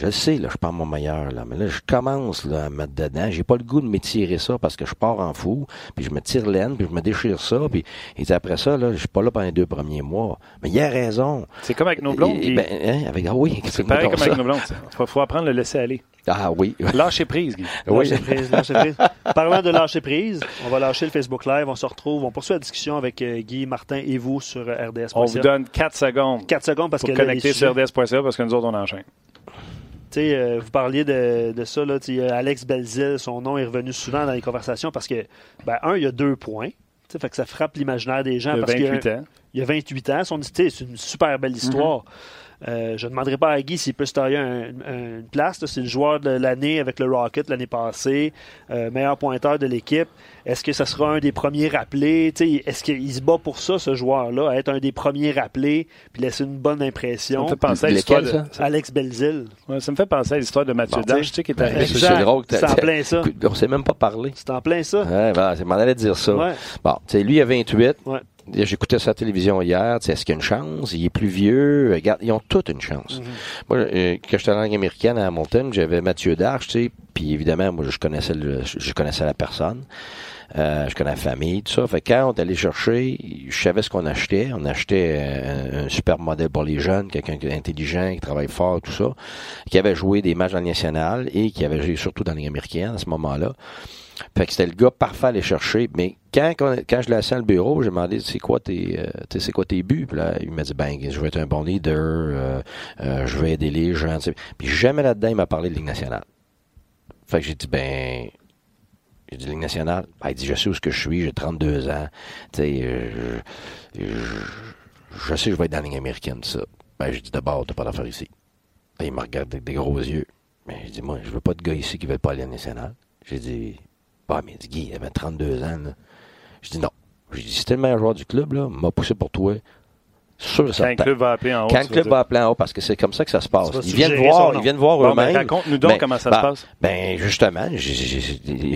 S4: je, sais, là, je pas mon meilleur, là, mais là, je commence là, à mettre dedans. J'ai pas le goût de m'étirer ça parce que je pars en fou, puis je me tire l'aine, puis je me déchire ça, puis et après ça, là, je suis pas là pendant les deux premiers mois. Mais il a raison.
S1: C'est comme avec nos blondes.
S4: ben, hein, avec, ah oui,
S1: c'est pareil [laughs] comme avec nos blondes. Il faut, apprendre à le laisser aller.
S4: Ah oui.
S1: Lâcher prise, Guy.
S2: Oui. Lâcher prise, lâcher prise. Parlant de lâcher prise, on va lâcher le Facebook Live. On se retrouve. On poursuit la discussion avec euh, Guy, Martin et vous sur RDS.
S1: On vous donne 4 secondes.
S2: 4 secondes parce
S1: pour
S2: que.
S1: connecter sur RDS.ca parce que nous autres, on enchaîne.
S2: Euh, vous parliez de, de ça, là, Alex Belzil, son nom est revenu souvent dans les conversations parce que, ben, un, il y a deux points. Fait que ça frappe l'imaginaire des gens.
S1: Il y a 28
S2: ans. Il y a 28 ans. C'est une super belle histoire. Mm-hmm. Euh, je ne demanderai pas à Guy s'il peut se tailler une place. C'est le joueur de l'année avec le Rocket l'année passée, euh, meilleur pointeur de l'équipe. Est-ce que ce sera un des premiers rappelés? Est-ce qu'il se bat pour ça, ce joueur-là, à être un des premiers rappelés puis laisser une bonne impression?
S1: Ça me fait penser à l'histoire de...
S2: Alex Belzil.
S1: ça me fait penser à l'histoire de Mathieu bon, Dash, qui est arrivé.
S2: C'est drôle. C'est en plein ça.
S4: On s'est même pas parlé.
S2: C'est en plein ça.
S4: Ouais, ben, c'est m'en allait dire ça. Ouais. Bon, lui, il a 28. Ouais. J'écoutais sa télévision hier. Est-ce qu'il y a une chance? Il est plus vieux. Regarde, ils ont toutes une chance. Mhm. Moi, euh, quand j'étais en langue américaine à Hamilton, j'avais Mathieu Darche, tu sais, puis évidemment, moi, je connaissais le, je connaissais la personne. Euh, je connais la famille, tout ça. Fait quand on est allé chercher, je savais ce qu'on achetait. On achetait un, super modèle pour les jeunes, quelqu'un intelligent, qui travaille fort, tout ça, qui avait joué des matchs en national et qui avait joué surtout dans les américaine à ce moment-là. Fait que c'était le gars parfait à aller chercher. Mais quand, quand, je l'ai assis dans le bureau, j'ai demandé c'est quoi tes euh, c'est quoi tes buts? Puis là, il m'a dit ben je vais être un bon leader, euh, euh, je vais aider les gens. Puis jamais là-dedans, il m'a parlé de Ligue nationale. Fait que j'ai dit ben j'ai dit Ligue nationale. Ben, il dit je sais où ce que je suis, j'ai 32 ans. Tu sais, je, je, sais que je vais être dans la Ligue américaine, ça. Ben, j'ai dit d'abord, t'as pas d'affaire ici. Il me regarde avec des gros yeux. Mais dit, moi, je veux pas de gars ici qui veulent pas aller à national. J'ai dit, bah, mais dit, Guy, il avait 32 ans. J'ai dit, non. J'ai dit, si le meilleur joueur du club, là, m'a poussé pour toi. Sûr et
S1: Quand le club va appeler en haut.
S4: Quand le club va appeler en haut, parce que c'est comme ça que ça se passe. Ils viennent voir, ils viennent voir
S1: Bon, ben,
S4: eux-mêmes.
S1: raconte-nous donc
S4: Ben,
S1: comment ça
S4: ben,
S1: se passe.
S4: Ben, justement,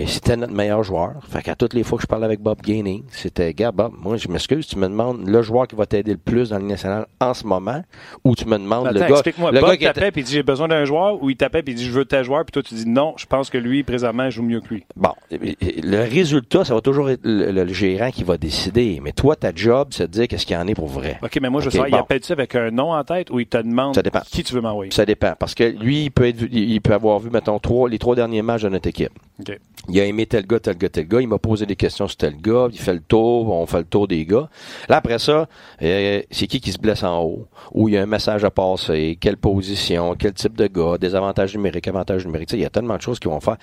S4: c'était notre meilleur joueur. Fait qu'à toutes les fois que je parlais avec Bob Gaining, c'était, gars, Bob, moi, je m'excuse, tu me demandes le joueur qui va t'aider le plus dans la Ligue nationale en ce moment, ou tu me demandes le gars,
S1: explique-moi.
S4: le
S1: Bob
S4: gars
S1: t'appelle puis il dit j'ai besoin d'un joueur ou il t'appelle puis il dit je veux tel joueur puis toi tu dis non, je pense que lui présentement joue mieux que lui.
S4: Bon, le résultat, ça va toujours être le, le- le gérant qui va décider. Mais toi, ta job, c'est de dire qu'est-ce qu'il y en est pour vrai.
S1: OK, mais moi je veux
S4: Ok,
S1: savoir, il
S4: bon.
S1: appelle-tu avec un nom en tête ou il te demande
S4: Ça dépend.
S1: qui tu veux m'envoyer?
S4: Ça dépend. Parce que lui, il peut être, il peut avoir vu, mettons, trois, les trois derniers matchs de notre équipe.
S1: OK.
S4: Il a aimé tel gars, tel gars, tel gars. Il m'a posé des questions sur tel gars. Il fait le tour. On fait le tour des gars. Là, après ça, euh, c'est qui qui se blesse en haut? Où il y a un message à passer? Quelle position? Quel type de gars? Des avantages numériques, avantages numériques. Tu sais, il y a tellement de choses qu'ils vont faire.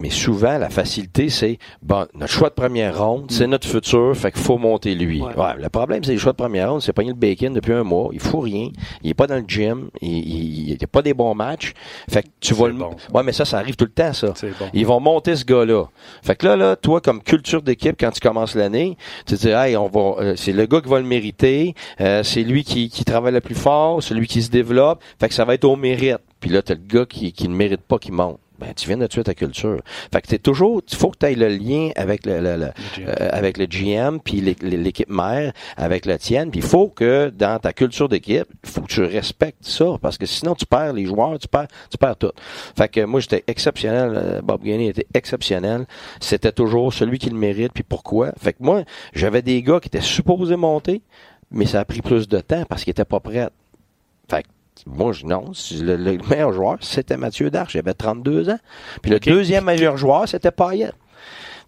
S4: Mais souvent, la facilité, c'est, bon, notre choix de première ronde, c'est notre futur, fait qu'il faut monter lui.
S2: Ouais.
S4: Ouais, le problème, c'est les choix de première ronde, c'est pogner le bacon depuis un mois. Il faut rien. Il est pas dans le gym. Il n'y a pas des bons matchs. Fait que tu vas le...
S1: bon.
S4: Ouais, mais ça, ça arrive tout le temps, ça.
S1: Bon.
S4: Ils vont monter ce gars-là. Fait que là, là, toi, comme culture d'équipe, quand tu commences l'année, tu te dis, hey, on va, euh, c'est le gars qui va le mériter, euh, c'est lui qui, qui travaille le plus fort, c'est lui qui se développe. Fait que ça va être au mérite. Puis là, t'as le gars qui, qui ne mérite pas qui monte. Ben, tu viens de tuer ta culture. Fait que t'es toujours, il faut que tu aies le lien avec le, le- le-
S1: GM.
S4: euh, avec le GM puis l'é- l'équipe mère avec la tienne. Puis il faut que dans ta culture d'équipe, il faut que tu respectes ça parce que sinon tu perds les joueurs, tu perds, tu perds tout. Fait que moi j'étais exceptionnel, euh, Bob Gainey était exceptionnel. C'était toujours celui qui le mérite. Puis pourquoi? Fait que moi j'avais des gars qui étaient supposés monter, mais ça a pris plus de temps parce qu'ils étaient pas prêts. Fait que moi, je, non, le, le meilleur joueur, c'était Mathieu Darche. Il avait 32 ans. Puis le deuxième meilleur joueur, c'était Payet.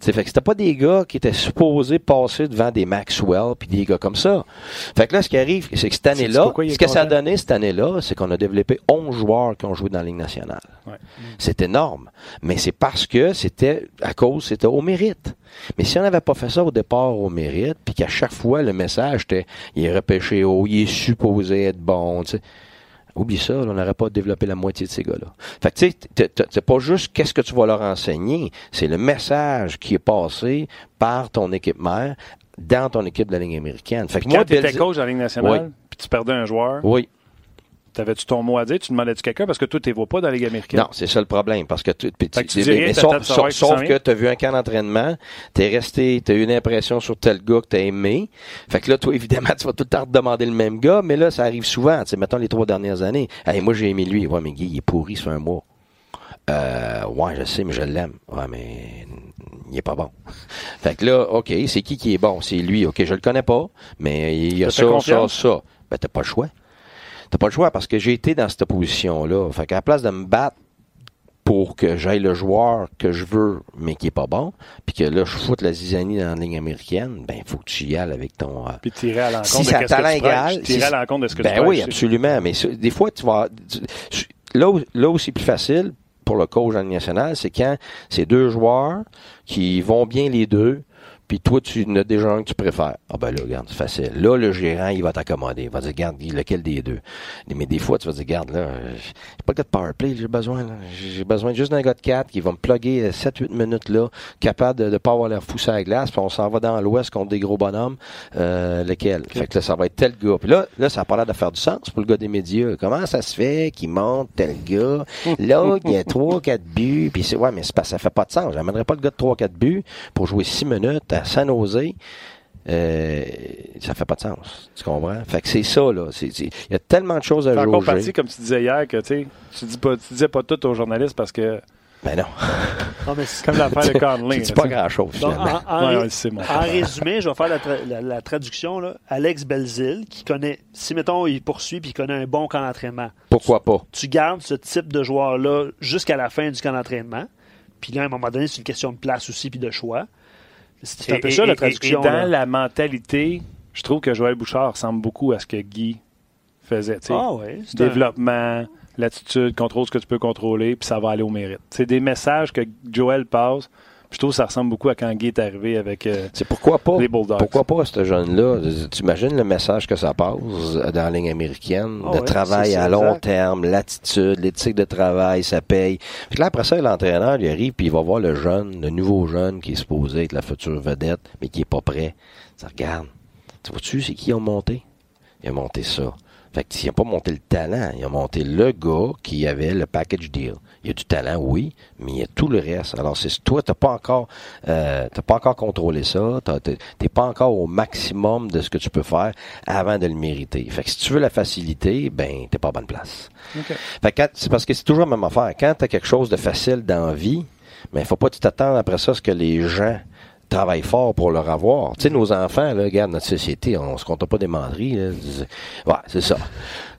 S4: C'est fait que c'était pas des gars qui étaient supposés passer devant des Maxwell puis des gars comme ça. Fait que là, ce qui arrive, c'est que cette année-là, ce que ça a donné cette année-là, c'est qu'on a développé 11 joueurs qui ont joué dans la Ligue nationale.
S1: Ouais.
S4: C'est énorme. Mais c'est parce que c'était, à cause, c'était au mérite. Mais si on n'avait pas fait ça au départ au mérite, puis qu'à chaque fois, le message était, il est repêché haut, il est supposé être bon, tu sais. Oublie ça, là, on n'aurait pas développé la moitié de ces gars-là. Fait que tu sais, c'est pas juste qu'est-ce que tu vas leur enseigner, c'est le message qui est passé par ton équipe mère dans ton équipe de la Ligue américaine. Fait que
S1: Quand
S4: moi,
S1: tu étais coach dans la Ligue nationale,
S4: Oui.
S1: puis tu perdais un joueur,
S4: Oui.
S1: T'avais-tu ton mot à dire? Tu demandais-tu quelqu'un? Parce que toi, tu ne vois pas dans la Ligue américaine?
S4: Non, c'est ça le problème. Parce que tu,
S1: que tu
S4: mais- sauf, que tu as vu un camp d'entraînement, tu es resté, tu as eu une impression sur tel gars que tu as aimé. Fait que là, toi, [laughs] évidemment, tu vas tout le temps te demander le même gars, mais là, ça arrive souvent. Tu sais, mettons les trois dernières années. Hey, moi, j'ai aimé lui. Ouais, mais Guy, il est pourri, ça fait un mois. Euh, ouais, je sais, mais je l'aime. Ouais, mais il est pas bon. [laughs] Fait que là, OK, c'est qui qui est bon? C'est lui. OK, je le connais pas, mais il y a ça, ça,
S1: confiance?
S4: ça. Ben, t'as pas le choix. T'as pas le choix parce que j'ai été dans cette position-là. Fait qu'à la place de me battre pour que j'aille le joueur que je veux, mais qui est pas bon, puis que là, je foute la zizanie dans la ligne américaine, ben, il faut que tu y ailles avec ton... euh,
S1: Puis tirer à l'encontre
S4: Si
S1: de Tirer
S4: si-
S1: à l'encontre de ce que
S4: ben
S1: tu
S4: oui,
S1: prêches.
S4: absolument. Mais des fois, tu vas. là, où, là où c'est plus facile pour le coach en Ligue nationale, c'est quand c'est deux joueurs qui vont bien les deux, puis toi, tu en as déjà un que tu préfères. Ah ben là, regarde, c'est facile. Là, le gérant, il va t'accommoder. Il va dire, regarde, lequel des deux? Mais des fois, tu vas dire, regarde, là, j'ai pas de gars de powerplay, j'ai besoin, là. J'ai besoin juste d'un gars de 4 qui va me plugger 7-8 minutes là, capable de ne pas avoir l'air fou sur la glace, puis on s'en va dans l'ouest contre des gros bonhommes. Euh, lequel? Fait que là, ça va être tel gars. Puis là, là, ça a pas l'air de faire du sens pour le gars des médias. Comment ça se fait qu'il monte tel gars? Là, il y a 3-4 buts. Puis c'est, ouais, mais c'est pas, ça fait pas de sens. J'amènerais pas le gars de 3-4 buts pour jouer 6 minutes à San Jose. Euh, ça fait pas de sens. Tu comprends? Fait que c'est ça, là. C'est- c'est- Il y a tellement de choses à
S1: C'est encore
S4: jauger.
S1: parti, comme tu disais hier, que tu dis pas, tu disais pas tout aux journalistes parce que,
S4: Ben non. [laughs]
S2: Non, mais c'est-
S1: comme l'affaire de Conley.
S4: Tu dis
S1: là,
S4: pas grand-chose, finalement.
S2: en, en
S1: Ouais,
S2: ré-
S1: ouais, c'est mon
S2: en résumé, je vais faire la, tra- la- la traduction. Là. Alex Belzil, qui connaît, si mettons, il poursuit puis il connaît un bon camp d'entraînement,
S4: Pourquoi pas?
S2: tu gardes ce type de joueur-là jusqu'à la fin du camp d'entraînement. Puis là, à un moment donné, c'est une question de place aussi puis de choix. C'est un peu
S1: Et-
S2: ça, la traduction.
S1: Et, dans
S2: là.
S1: la mentalité, je trouve que Joël Bouchard ressemble beaucoup à ce que Guy faisait.
S2: Ah ouais, c'est un-
S1: Développement, l'attitude, contrôle ce que tu peux contrôler, puis ça va aller au mérite. C'est des messages que Joël passe, Je trouve que ça ressemble beaucoup à quand Guy est arrivé avec euh,
S4: C'est pourquoi pas?
S1: les Bulldogs.
S4: Pourquoi pas ce jeune-là? Tu imagines le message que ça passe dans la ligne américaine?
S2: Oh
S4: de
S2: ouais,
S4: travail à long
S2: exact.
S4: terme, l'attitude, l'éthique de travail, ça paye. Puis là, après ça, l'entraîneur, il arrive puis il va voir le jeune, le nouveau jeune qui est supposé être la future vedette, mais qui est pas prêt. Ça regarde. Tu vois-tu, c'est qui ont monté? Ils ont monté ça. Fait que s'ils n'ont pas monté le talent, ils ont monté le gars qui avait le package deal. Il y a du talent, oui, mais il y a tout le reste. Alors, c'est toi, t'as pas encore, euh, t'as pas encore contrôlé ça. T'as- T'es pas encore au maximum de ce que tu peux faire avant de le mériter. Fait que si tu veux la facilité, ben, t'es pas à bonne place.
S1: OK.
S4: Fait que c'est parce que c'est toujours la même affaire. Quand tu as quelque chose de facile dans la vie, mais il faut pas que tu t'attendre après ça à ce que les gens travaillent fort pour leur avoir. Tu sais, nos enfants, là, regarde, notre société, on se compte pas des menteries. Là. Ouais, c'est ça.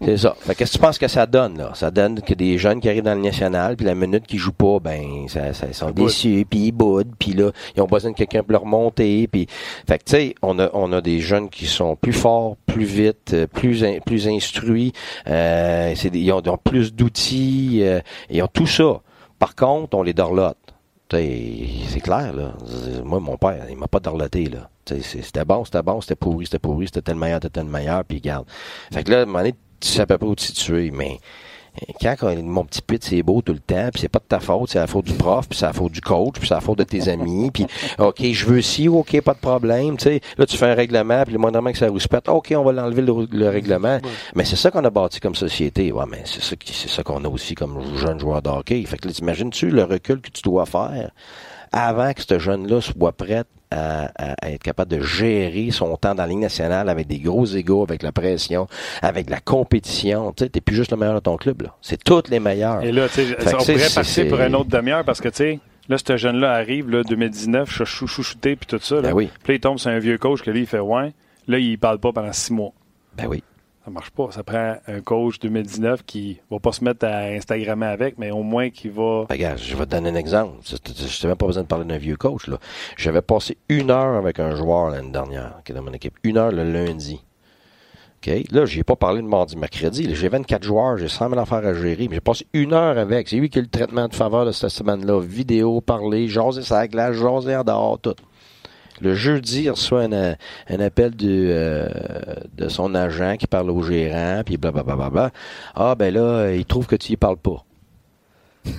S4: C'est ça. Fait que qu'est-ce que tu penses que ça donne, là? Ça donne que des jeunes qui arrivent dans le national, puis la minute qu'ils jouent pas, ben, ça, ça- ils sont déçus, puis ils boudent, puis là, ils ont besoin de quelqu'un pour leur monter, puis... Fait que, tu sais, on a, on a des jeunes qui sont plus forts, plus vite, euh, plus, in- plus instruits, euh, c'est des- ils, ont, ils ont plus d'outils, euh, ils ont tout ça. Par contre, on les dorlote. C'est clair, là. Moi, mon père, il m'a pas dorloté, là. C'était bon, c'était bon, c'était pourri, c'était pourri, c'était tel meilleur, c'était tel meilleur, puis garde. Fait que là, à un moment donné, tu sais à peu près où te situer, mais quand on- mon petit pit c'est beau tout le temps, puis c'est pas de ta faute, c'est la faute du prof, puis c'est la faute du coach, puis c'est la faute de tes amis, puis OK, je veux ci, OK, pas de problème, tu sais, là tu fais un règlement, puis le moindrement que ça rouspète, OK, on va l'enlever le, le règlement. Mais c'est ça qu'on a bâti comme société. Ouais, mais c'est ça qui c'est ça qu'on a aussi comme jeune joueur de hockey. Fait que là, t'imagines-tu le recul que tu dois faire? Avant que ce jeune-là soit prêt à, à- à être capable de gérer son temps dans la Ligue nationale avec des gros égaux, avec la pression, avec la compétition. Tu sais, t'es plus juste le meilleur de ton club, là. C'est tous les meilleurs.
S1: Et là, tu sais, on pourrait passer pour une autre demi-heure parce que, tu sais, là, ce jeune-là arrive, là, 2019, chou- chouchouté, puis tout ça. Là.
S4: Ben oui.
S1: Puis là, il tombe sur un vieux coach que lui, il fait ouais. Là, il parle pas pendant six mois.
S4: Ben oui.
S1: Ça marche pas. Ça prend un coach 2019 qui va pas se mettre à Instagrammer avec, mais au moins qui va.
S4: Ben, regarde, je vais te donner un exemple. Je n'ai même pas besoin de parler d'un vieux coach. là. J'avais passé une heure avec un joueur l'année dernière, qui est dans mon équipe. Une heure le lundi. OK? Là, j'ai pas parlé de mardi, mercredi. J'ai 24 joueurs, j'ai 100 000 affaires à gérer, mais j'ai passé une heure avec. C'est lui qui a eu le traitement de faveur de cette semaine-là. Vidéo, parler, jaser sa glace, jaser en dehors, tout. Le jeudi, il reçoit un, un appel du, euh, de son agent qui parle au gérant, puis blablabla. Bla, bla, bla. Ah, ben là, il trouve que tu y parles pas. [laughs]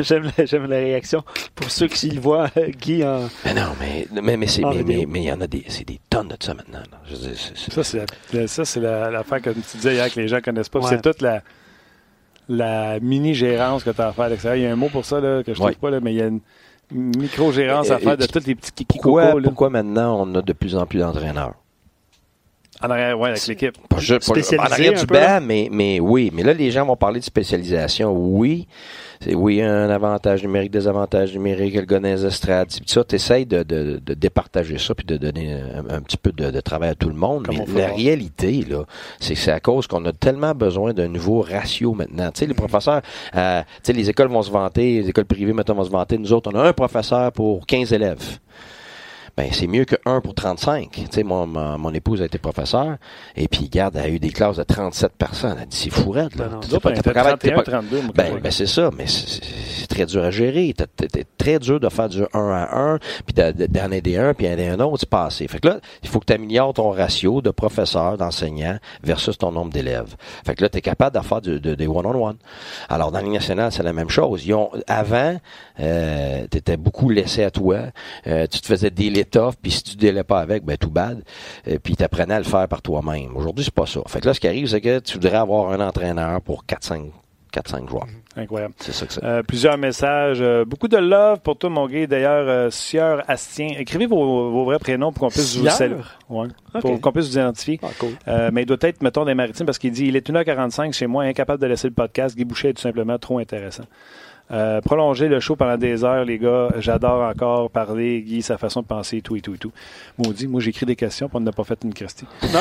S2: J'aime la, j'aime la réaction. Pour ceux qui le voient, euh, Guy en.
S4: Mais non, mais, mais, mais, c'est,
S2: En
S4: mais,
S2: vidéo.
S4: mais, mais il y en a des, c'est des tonnes de ça maintenant. là. Je veux dire, c'est- c'est-
S1: Ça, c'est la- ça, c'est la- l'affaire que tu disais hier que les gens connaissent pas.
S2: Ouais.
S1: C'est toute la, la mini-gérance que tu as à faire à l'extérieur. Il y a un mot pour ça là, que je trouve
S4: Ouais.
S1: pas, là, mais il y a une micro-gérance à faire de tous les petits kikis
S4: pourquoi, pourquoi maintenant on a de plus en plus d'entraîneurs?
S1: en arrière, ouais, avec l'équipe.
S4: Pas juste- pas-
S2: Spécialisé
S4: en arrière du banc, mais, mais oui. Mais là, les gens vont parler de spécialisation. Oui. C'est oui, un avantage numérique, des avantages numériques, le gars dans les estrades. Puis ça, tu essaies de, de, de départager ça puis de donner un, un petit peu de, de travail à tout le monde.
S1: Comme
S4: mais la réalité, là, c'est que c'est à cause qu'on a tellement besoin d'un nouveau ratio maintenant. Tu sais, les professeurs, euh, tu sais, les écoles vont se vanter, les écoles privées, maintenant, vont se vanter. Nous autres, on a un professeur pour 15 élèves ben c'est mieux que 1 pour 35. Tu sais, mon, mon, mon épouse a été professeure, et puis, regarde, elle a eu des classes de 37 personnes. Elle a dit, c'est fourette, là.
S2: Ben non.
S1: Autres,
S4: pas- pas capable- t'es
S1: 31,
S4: pas-
S1: 32. moi, quand
S4: ben, ben, c'est ça, mais c'est- très dur à gérer. T'es- très dur de faire du 1 à 1, puis de- de- d'en aider un, puis d'en aider un autre, c'est pas assez. Fait que là, il faut que tu améliores ton ratio de professeurs, d'enseignants versus ton nombre d'élèves. Fait que là, tu es capable de faire du- de- des one-on-one. Alors, dans Ligue nationale, c'est la même chose. Ils ont, avant, euh, tu étais beaucoup laissé à toi. Euh, tu te faisais des off, puis si tu délais pas avec, ben tout bad. Euh, puis tu apprenais à le faire par toi-même. Aujourd'hui, c'est pas ça. Fait que là, ce qui arrive, c'est que tu voudrais avoir un entraîneur pour 4-5 4-5 joueurs.
S1: Incroyable.
S4: C'est ça que c'est.
S1: Euh, plusieurs messages. euh, beaucoup de love pour toi, mon gars. D'ailleurs, euh, Sieur Astien. Écrivez vos, vos vrais prénoms pour qu'on puisse vous saluer. Ouais. Pour qu'on puisse vous identifier.
S2: Ah, cool.
S1: Euh, mais il doit être, mettons, des maritimes parce qu'il dit il est 1h45 chez moi, incapable de laisser le podcast. Guy Boucher est tout simplement trop intéressant. Euh, prolonger le show pendant des heures, les gars. J'adore encore parler, Guy, sa façon de penser, tout et tout et tout. Maudit, moi j'écris des questions, puis on n'a pas fait une Christie.
S2: Non,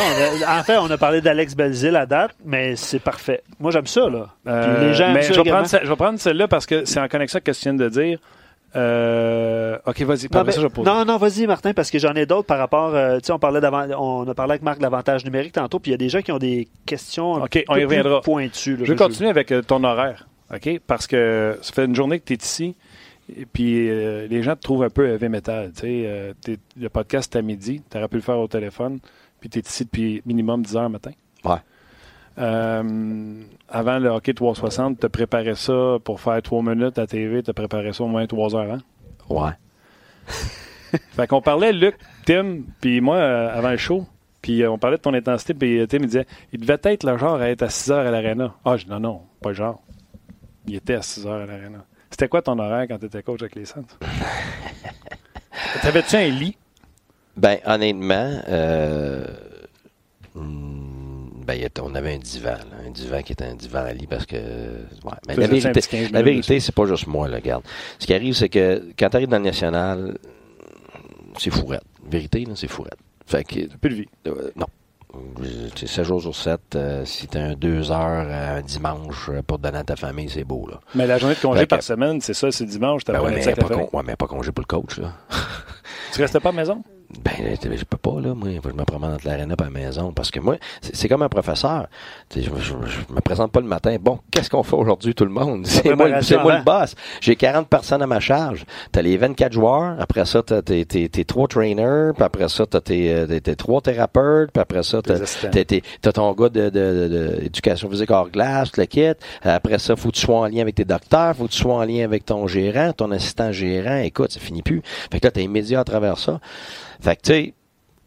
S2: en fait, on a parlé d'Alex Belzil à date, mais c'est parfait. Moi, j'aime ça, là.
S1: Euh,
S2: les gens
S1: mais
S2: ça
S1: je vais, prendre, ce- je vais prendre celle-là parce que c'est en connexion avec ce que tu viens de dire. Euh, ok, vas-y.
S2: Non,
S1: ça, je
S2: non, non, vas-y, Martin, parce que j'en ai d'autres par rapport. euh, tu sais, on parlait d'avant, on a parlé avec Marc de l'avantage numérique tantôt, puis il y a des gens qui ont des questions un
S1: Ok, on y reviendra.
S2: pointues. là.
S1: Je vais continuer avec ton horaire, OK? Parce que ça fait une journée que tu es ici Et puis euh, les gens te trouvent un peu heavy metal. Tu sais, euh, le podcast c'est à midi, tu aurais pu le faire au téléphone, puis tu es ici depuis minimum 10 heures le matin.
S4: Ouais.
S1: Euh, avant le hockey 360, tu préparais ça pour faire 3 minutes à TV, tu préparé ça au moins 3 heures avant.
S4: Ouais. [laughs]
S1: Fait qu'on parlait, Luc, Tim, puis moi, avant le show, puis on parlait de ton intensité, puis Tim il disait, il devait être le genre à être à 6 heures à l'aréna. Ah, je dis non, non, pas le genre. Il était à 6 heures à l'aréna. C'était quoi ton horaire quand tu étais coach avec les Saints? [laughs] T'avais-tu un lit?
S4: Ben, honnêtement, euh, hmm, ben, on avait un divan, là, un divan qui était un divan à lit parce que. Ouais, mais la vérité,
S1: petit 15
S4: la vérité, c'est pas juste moi, là, regarde. Ce qui arrive, c'est que quand tu arrives dans le national, c'est fourrette. Vérité, c'est fourrette. Fait que,
S1: Plus de vie.
S4: euh, non. C'est 7 jours sur 7. si t'as un 2 heures euh, un dimanche euh, pour te donner à ta famille, c'est beau, là.
S1: Mais la journée de congé
S4: Fait que-
S1: par semaine, c'est ça, c'est dimanche, t'as
S4: Ben
S1: pas
S4: ouais, mais pas, con- ouais, mais pas congé pour le coach, là.
S1: Tu restais pas à la maison?
S4: Ben, je peux pas, là, moi. Je me promène entre l'aréna et la maison. Parce que moi, c'est comme un professeur. Je, je, je me présente pas le matin. Bon, qu'est-ce qu'on fait aujourd'hui, tout le monde? C'est moi, le- moi boss. J'ai 40 personnes à ma charge. T'as les 24 joueurs. Après ça, t'as tes, tes, tes trois trainers. Puis après ça, t'as tes, euh, tes, tes trois thérapeutes. Puis après ça, t'as t'as- t'as ton gars de, de, de- de éducation physique hors glace, le kit. Après ça, faut que tu sois en lien avec tes docteurs. Faut que tu sois en lien avec ton gérant, ton assistant gérant. Écoute, ça finit plus. Fait que là, t'es immédiat à travers ça. Fait que, tu sais,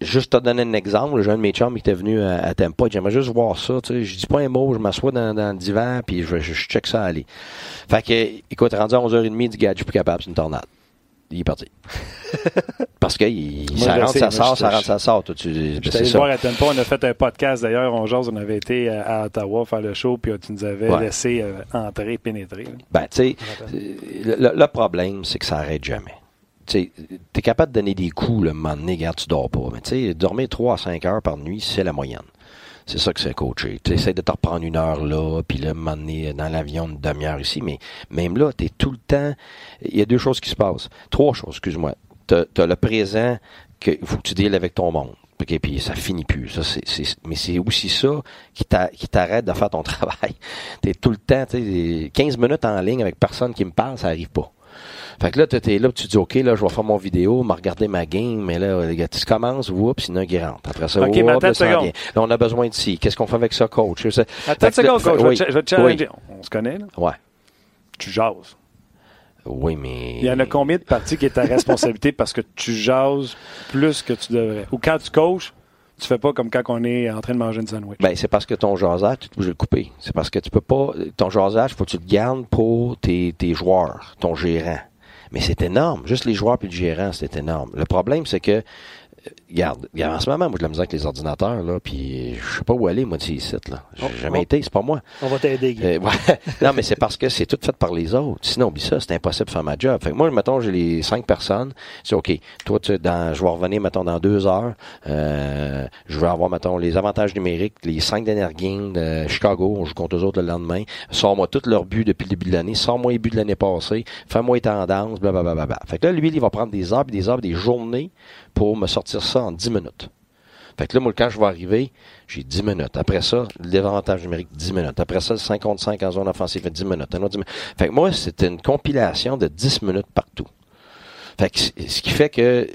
S4: juste te donner un exemple, j'ai un de mes chums qui était venu à, à Tempa, j'aimerais juste voir ça, tu sais, je dis pas un mot, je m'assois dans, dans le divan, puis je, je, je check ça aller. Fait que, écoute, rendu à 11h30, il dit, gars, je suis plus capable, c'est une tornade. Il est parti. [laughs] Parce que il,
S1: Moi,
S4: ça rentre,
S1: sais,
S4: ça sort, ça rentre, ça sort. Toi, tu, ben,
S1: allé voir à Tempo, on a fait un podcast d'ailleurs, on jase, on avait été à, à Ottawa faire le show, puis tu nous avais
S4: Ouais.
S1: laissé euh, entrer, pénétrer.
S4: Ben, tu sais, le problème, c'est que ça arrête jamais. Tu es capable de donner des coups, le moment donné, regarde, tu dors pas. Mais tu sais, dormir 3 à 5 heures par nuit, c'est la moyenne. C'est ça que c'est coaché. Tu essaies de te reprendre une heure là, puis là, donné, dans l'avion, une demi-heure ici, mais même là, tu es tout le temps... Il y a deux choses qui se passent. Trois choses, excuse-moi. Tu as, le présent qu'il faut que tu deals avec ton monde. OK, puis ça finit plus. Ça, mais c'est aussi ça qui, t'a- qui t'arrête de faire ton [laughs] travail. Tu es tout le temps, tu sais, 15 minutes en ligne avec personne qui me parle, ça arrive pas. Fait que là, tu es là, tu dis, OK, là, je vais faire mon vidéo, me regarder ma game, mais là, les gars, tu commences, oups, sinon, il rentre. Après ça,
S1: OK,
S4: oups,
S1: mais
S4: là,
S1: attends une
S4: ça vient. Là, on a besoin de ci. Qu'est-ce qu'on fait avec ça, coach?
S1: Attends une
S4: là-
S1: seconde, coach, je,
S4: oui,
S1: vais te- je vais te challenger.
S4: oui.
S1: On se connaît, là?
S4: Ouais.
S1: Tu jases.
S4: Oui, mais.
S1: Il y en a combien de parties qui est ta responsabilité parce que tu jases plus que tu devrais? Ou quand tu coaches, tu fais pas comme quand on est en train de manger une sandwich.
S4: Ben, c'est parce que ton jasage, tu es obligé de le couper. C'est parce que tu peux pas. Ton jasage, faut que tu le gardes pour tes, tes joueurs, ton gérant. Mais c'est énorme. Juste les joueurs puis le gérant, c'est énorme. Le problème, c'est que. Euh, Regarde, regarde, en ce moment, moi, j'ai la misère avec les ordinateurs, là, puis je sais pas où aller, moi, de ces sites, là. J'ai
S2: Oh,
S4: jamais
S2: oh.
S4: été, c'est pas moi.
S2: On va t'aider.
S4: Euh, ouais. [laughs] Non, mais c'est parce que c'est tout fait par les autres. Sinon, oublie ça, c'est impossible de faire ma job. Fait que moi, mettons, j'ai les cinq personnes. C'est OK. Toi, tu, dans, je vais revenir, mettons, dans deux heures. Euh, je vais avoir, mettons, les avantages numériques, les cinq dernières games de Chicago. On joue contre eux autres le lendemain. Sors-moi tous leurs buts depuis le début de l'année. Sors-moi les buts de l'année passée. Fais-moi les tendances, blablabla. Fait que là, lui, il va prendre des heures, puis des heures, puis des journées pour me sortir ça en 10 minutes. Fait que là, moi, quand je vais arriver, j'ai 10 minutes. Après ça, l'avantage numérique, 10 minutes. Après ça, le 5 contre 5 en zone offensive, 10 minutes. Un autre 10 minutes. Fait que moi, c'était une compilation de 10 minutes partout. Fait que ce qui fait que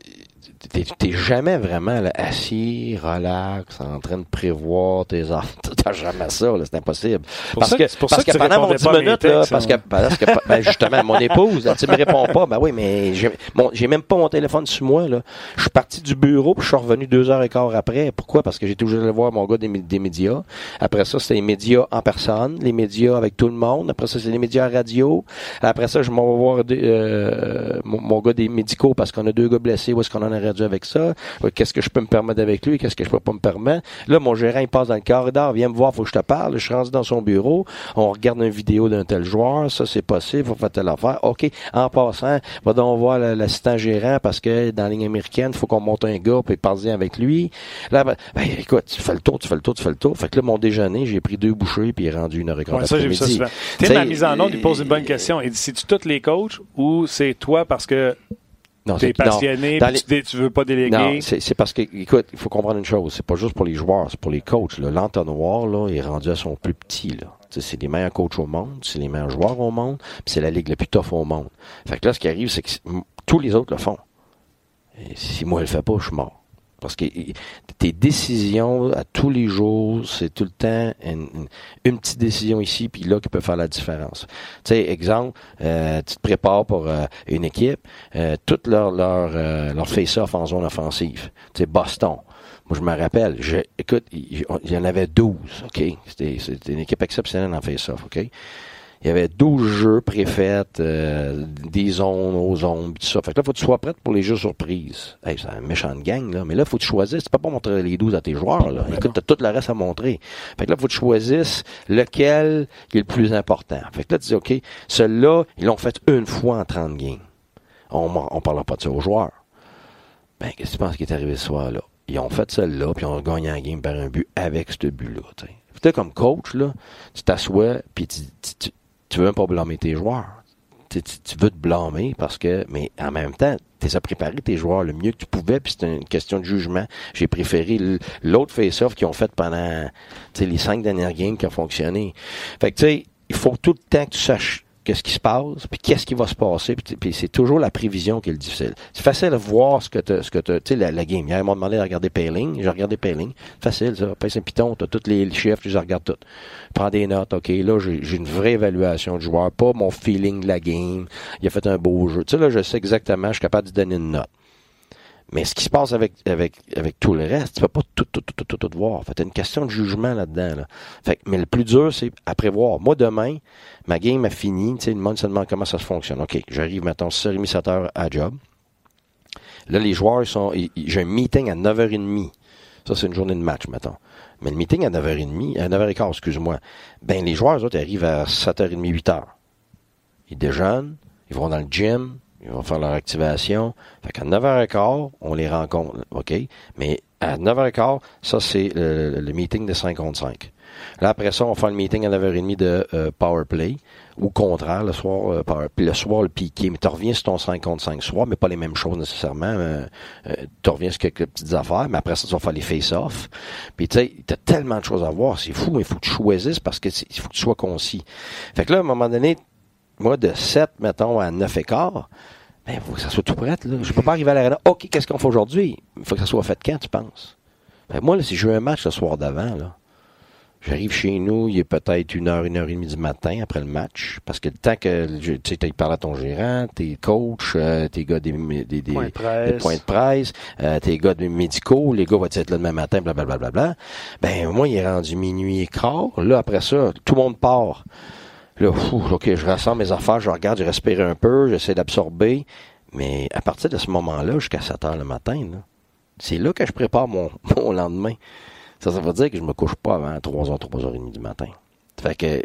S4: t'es t'es jamais vraiment là, assis, relax, en train de prévoir tes. [laughs] T'as jamais ça, là, c'est impossible.
S1: Pour
S4: Parce
S1: ça-
S4: que,
S1: c'est pour
S4: parce
S1: ça que
S4: pendant mon
S1: répondais
S4: 10
S1: pas à mes
S4: minutes, là,
S1: textes,
S4: parce
S1: hein.
S4: que, parce que ben, justement, mon épouse, elle, tu me réponds pas, ben oui, mais j'ai mon- j'ai même pas mon téléphone sur moi, là. Je suis parti du bureau, puis je suis revenu deux heures et quart après. Pourquoi? Parce que j'ai toujours allé voir mon gars des, des médias. Après ça, c'était les médias en personne, les médias avec tout le monde. Après ça, c'est les médias radio. Après ça, je m'en vais voir des- euh, mon, mon gars des médicaux parce qu'on a deux gars blessés. Où est-ce qu'on en a avec ça? Qu'est-ce que je peux me permettre avec lui? Qu'est-ce que je peux pas me permettre? Là, mon gérant, il passe dans le corridor, viens me voir, faut que je te parle. Je suis rendu dans son bureau. On regarde une vidéo d'un tel joueur. Ça, c'est possible. Faut faire telle affaire. OK. En passant, va donc voir l'assistant gérant parce que dans la ligne américaine, il faut qu'on monte un gars puis parler avec lui. Là, ben, ben, écoute, tu fais le tour, tu fais le tour, tu fais le tour. Fait que là, mon déjeuner, j'ai pris deux bouchées puis il est rendu une heure et quart
S1: Ouais, ça, j'ai vu ça souvent. Tim, mise en onde, il pose une bonne
S4: euh,
S1: question. Il dit c'est-tu tous les coachs ou c'est toi parce que Non, tu es passionné, tu, tu, veux pas déléguer.
S4: Non, c'est parce que, écoute, il faut comprendre une chose. C'est pas juste pour les joueurs, c'est pour les coachs. L'entonnoir, là, est rendu à son plus petit, là. C'est les meilleurs coachs au monde, c'est les meilleurs joueurs au monde, puis c'est la ligue la plus tough au monde. Fait que là, ce qui arrive, c'est que tous les autres le font. Et si moi, je le fais pas, je suis mort. Parce que tes décisions à tous les jours, c'est tout le temps une, petite décision ici, puis là, qui peut faire la différence. Tu sais, exemple, euh, tu te prépares pour euh, une équipe, euh, toute leur, leur, euh, leur face-off en zone offensive. Tu sais, Boston. Moi, je me rappelle, je, écoute, il y en avait 12, OK? C'était une équipe exceptionnelle en face-off, OK? Il y avait 12 jeux préfaits, euh, des zones aux zones, tout ça. Fait que là, faut que tu sois prête pour les jeux surprises. Hey, c'est un méchant gang, là. Mais là, faut que tu choisisses. Tu peux pas montrer les 12 à tes joueurs, là. Écoute, t'as tout le reste à montrer. Fait que là, faut que tu choisisses lequel est le plus important. Fait que là, tu dis, OK, celui-là, ils l'ont fait une fois en 30 games. On, on parlera pas de ça aux joueurs. Ben, qu'est-ce que tu penses qui est arrivé ce soir-là? Ils ont fait celle-là, puis ils ont gagné un game par un but avec ce but-là, tu comme coach, là, tu t'assois, puis tu veux même pas blâmer tes joueurs. Tu, veux te blâmer parce que, mais en même temps, tu as préparé tes joueurs le mieux que tu pouvais, puis c'est une question de jugement. J'ai préféré l'autre face-off qu'ils ont fait pendant les cinq dernières games qui ont fonctionné. Fait que tu sais, il faut tout le temps que tu saches qu'est-ce qui se passe, puis qu'est-ce qui va se passer, puis, c'est toujours la prévision qui est le difficile. C'est facile de voir ce que tu ce que tu sais, la, game. Hier, ils m'ont demandé de regarder Payling, j'ai regardé Payling. Facile, ça. Payse un piton, t'as tous les chiffres, je les regarde toutes. Prends des notes, OK, là, j'ai une vraie évaluation du joueur, pas mon feeling de la game. Il a fait un beau jeu. Tu sais, là, je sais exactement, je suis capable de donner une note. Mais ce qui se passe avec, avec, avec tout le reste, tu peux pas tout, tout, tout, tout, tout voir. Fait une question de jugement là-dedans. Là. Fait mais le plus dur, c'est à prévoir. Moi, demain, ma game a fini. Tu sais, le monde se demande comment ça se fonctionne. OK, j'arrive maintenant 6h30, 7h à job. Là, les joueurs sont. J'ai un meeting à 9h30. Ça, c'est une journée de match, mettons. Mais le meeting à 9h30, à 9h15, excuse-moi. Ben, les joueurs, eux autres, arrivent à 7h30, 8h. Ils déjeunent, ils vont dans le gym, ils vont faire leur activation. Fait qu'à 9h15, on les rencontre. OK? Mais à 9h15, ça, c'est le, meeting de 5 contre 5. Là, après ça, on fait le meeting à 9h30 de euh, Power. Ou contraire, le soir, euh, le soir, le piqué. Mais tu reviens sur ton 5 contre 5 soir, mais pas les mêmes choses nécessairement. Euh, tu reviens sur quelques petites affaires, mais après ça, tu vas faire les face-off. Puis tu sais, t'as tellement de choses à voir. C'est fou, mais il faut que tu choisisses parce que il faut que tu sois concis. Fait que là, à un moment donné, moi, de 7, mettons, à 9 et quart, ben, il faut que ça soit tout prêt, là. Je peux pas arriver à l'arena. OK, qu'est-ce qu'on fait aujourd'hui? Il faut que ça soit fait quand, tu penses? Ben, moi, là, si je joue un match ce soir d'avant, là, j'arrive chez nous, il est peut-être une heure, une heure et demie du matin après le match. Parce que le temps que, tu sais, parles à ton gérant, tes coachs, euh, tes gars des, des, des, points de presse, euh, tes gars des médicaux, les gars vont être là demain matin, blablabla. Bla, bla, bla, Ben, moi, il est rendu minuit et quart. Là, après ça, tout le monde part. Là, OK, je rassemble mes affaires, je regarde, je respire un peu, j'essaie d'absorber. Mais à partir de ce moment-là, jusqu'à 7 heures le matin, c'est là que je prépare [laughs] mon, lendemain. Ça, ça veut dire que je me couche pas avant 3h, 3h30 du matin. Fait que,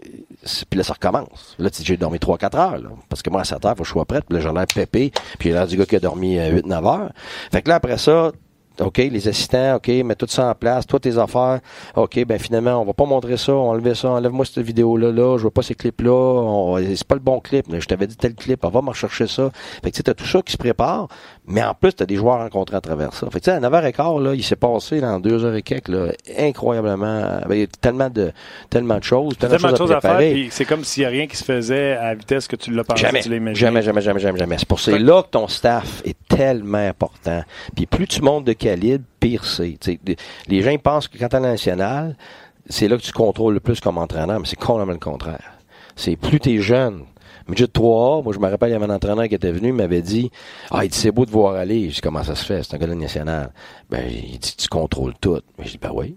S4: puis là, ça recommence. Là, j'ai dormi 3-4 heures, là, parce que moi, à 7 heures, faut que je sois prête. Puis là, j'en ai pépé. Puis là, du gars qui a dormi 8-9 euh, heures. Fait que là, après ça, OK, les assistants, OK, mets tout ça en place, toi tes affaires. OK, ben finalement, on va pas montrer ça, on enlever ça, enlève-moi cette vidéo-là, là, je veux pas ces clips-là, c'est pas le bon clip, je t'avais dit tel clip, on va me rechercher ça. Fait que tu as tout ça qui se prépare, mais en plus, tu as des joueurs rencontrés à travers ça. Fait que tu sais, à 9h15, là, il s'est passé dans deux heures et quelques, là, incroyablement, il y a tellement de, tellement de choses,
S1: tellement, de choses à, faire, c'est comme s'il y a rien qui se faisait à la vitesse que tu l'as pensé,
S4: jamais,
S1: tu
S4: jamais, jamais, jamais, jamais, jamais. C'est pour ça là que ton staff est tellement important. Puis plus tu montes de pire c'est. Les gens pensent que quand tu national, c'est là que tu contrôles le plus comme entraîneur, mais c'est complètement le contraire. C'est plus tu es jeune. Midget 3A, moi je me rappelle, il y avait un entraîneur qui était venu, il m'avait dit Ah, il dit c'est beau de voir aller. Je dis comment ça se fait, c'est un gars national. Ben, il dit tu contrôles tout. Mais je dis ben oui.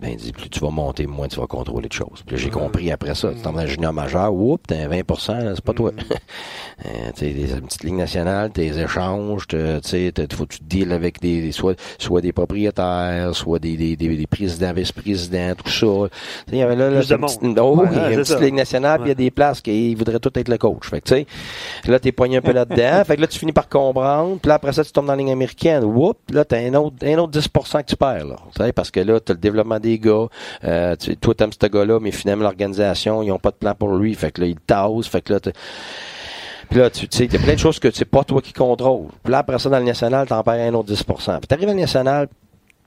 S4: Ben, dit, plus tu vas monter, moins tu vas contrôler de choses. Puis j'ai compris après ça. Tu es un junior majeur, oups, t'es 20% c'est pas toi. Mm. [laughs] euh, tu des petites lignes nationales, tes échanges, tu sais, faut que tu deals avec des, soit, soit des propriétaires, soit des, des, des, présidents, vice-présidents, tout ça. Il y avait là, là
S2: de
S4: monde. oh, y a une petite ligne nationale, puis il y a des places qui voudraient tout être le coach. Fait que, tu sais, là, t'es poigné un peu là-dedans. [laughs] fait que là, tu finis par comprendre. Puis là, après ça, tu tombes dans la ligne américaine. Oups, là, t'as un autre, un autre 10% que tu perds, là. Parce que là, t'as le développement des gars. Euh, tu, toi, t'aimes ce gars-là, mais finalement, l'organisation, ils ont pas de plan pour lui. Fait que là, ils tassent. Fait que là, Puis là, tu sais, il y a plein de choses que c'est pas toi qui contrôles. Puis là, après ça, dans le national, t'en perds un autre 10 Puis t'arrives à le national,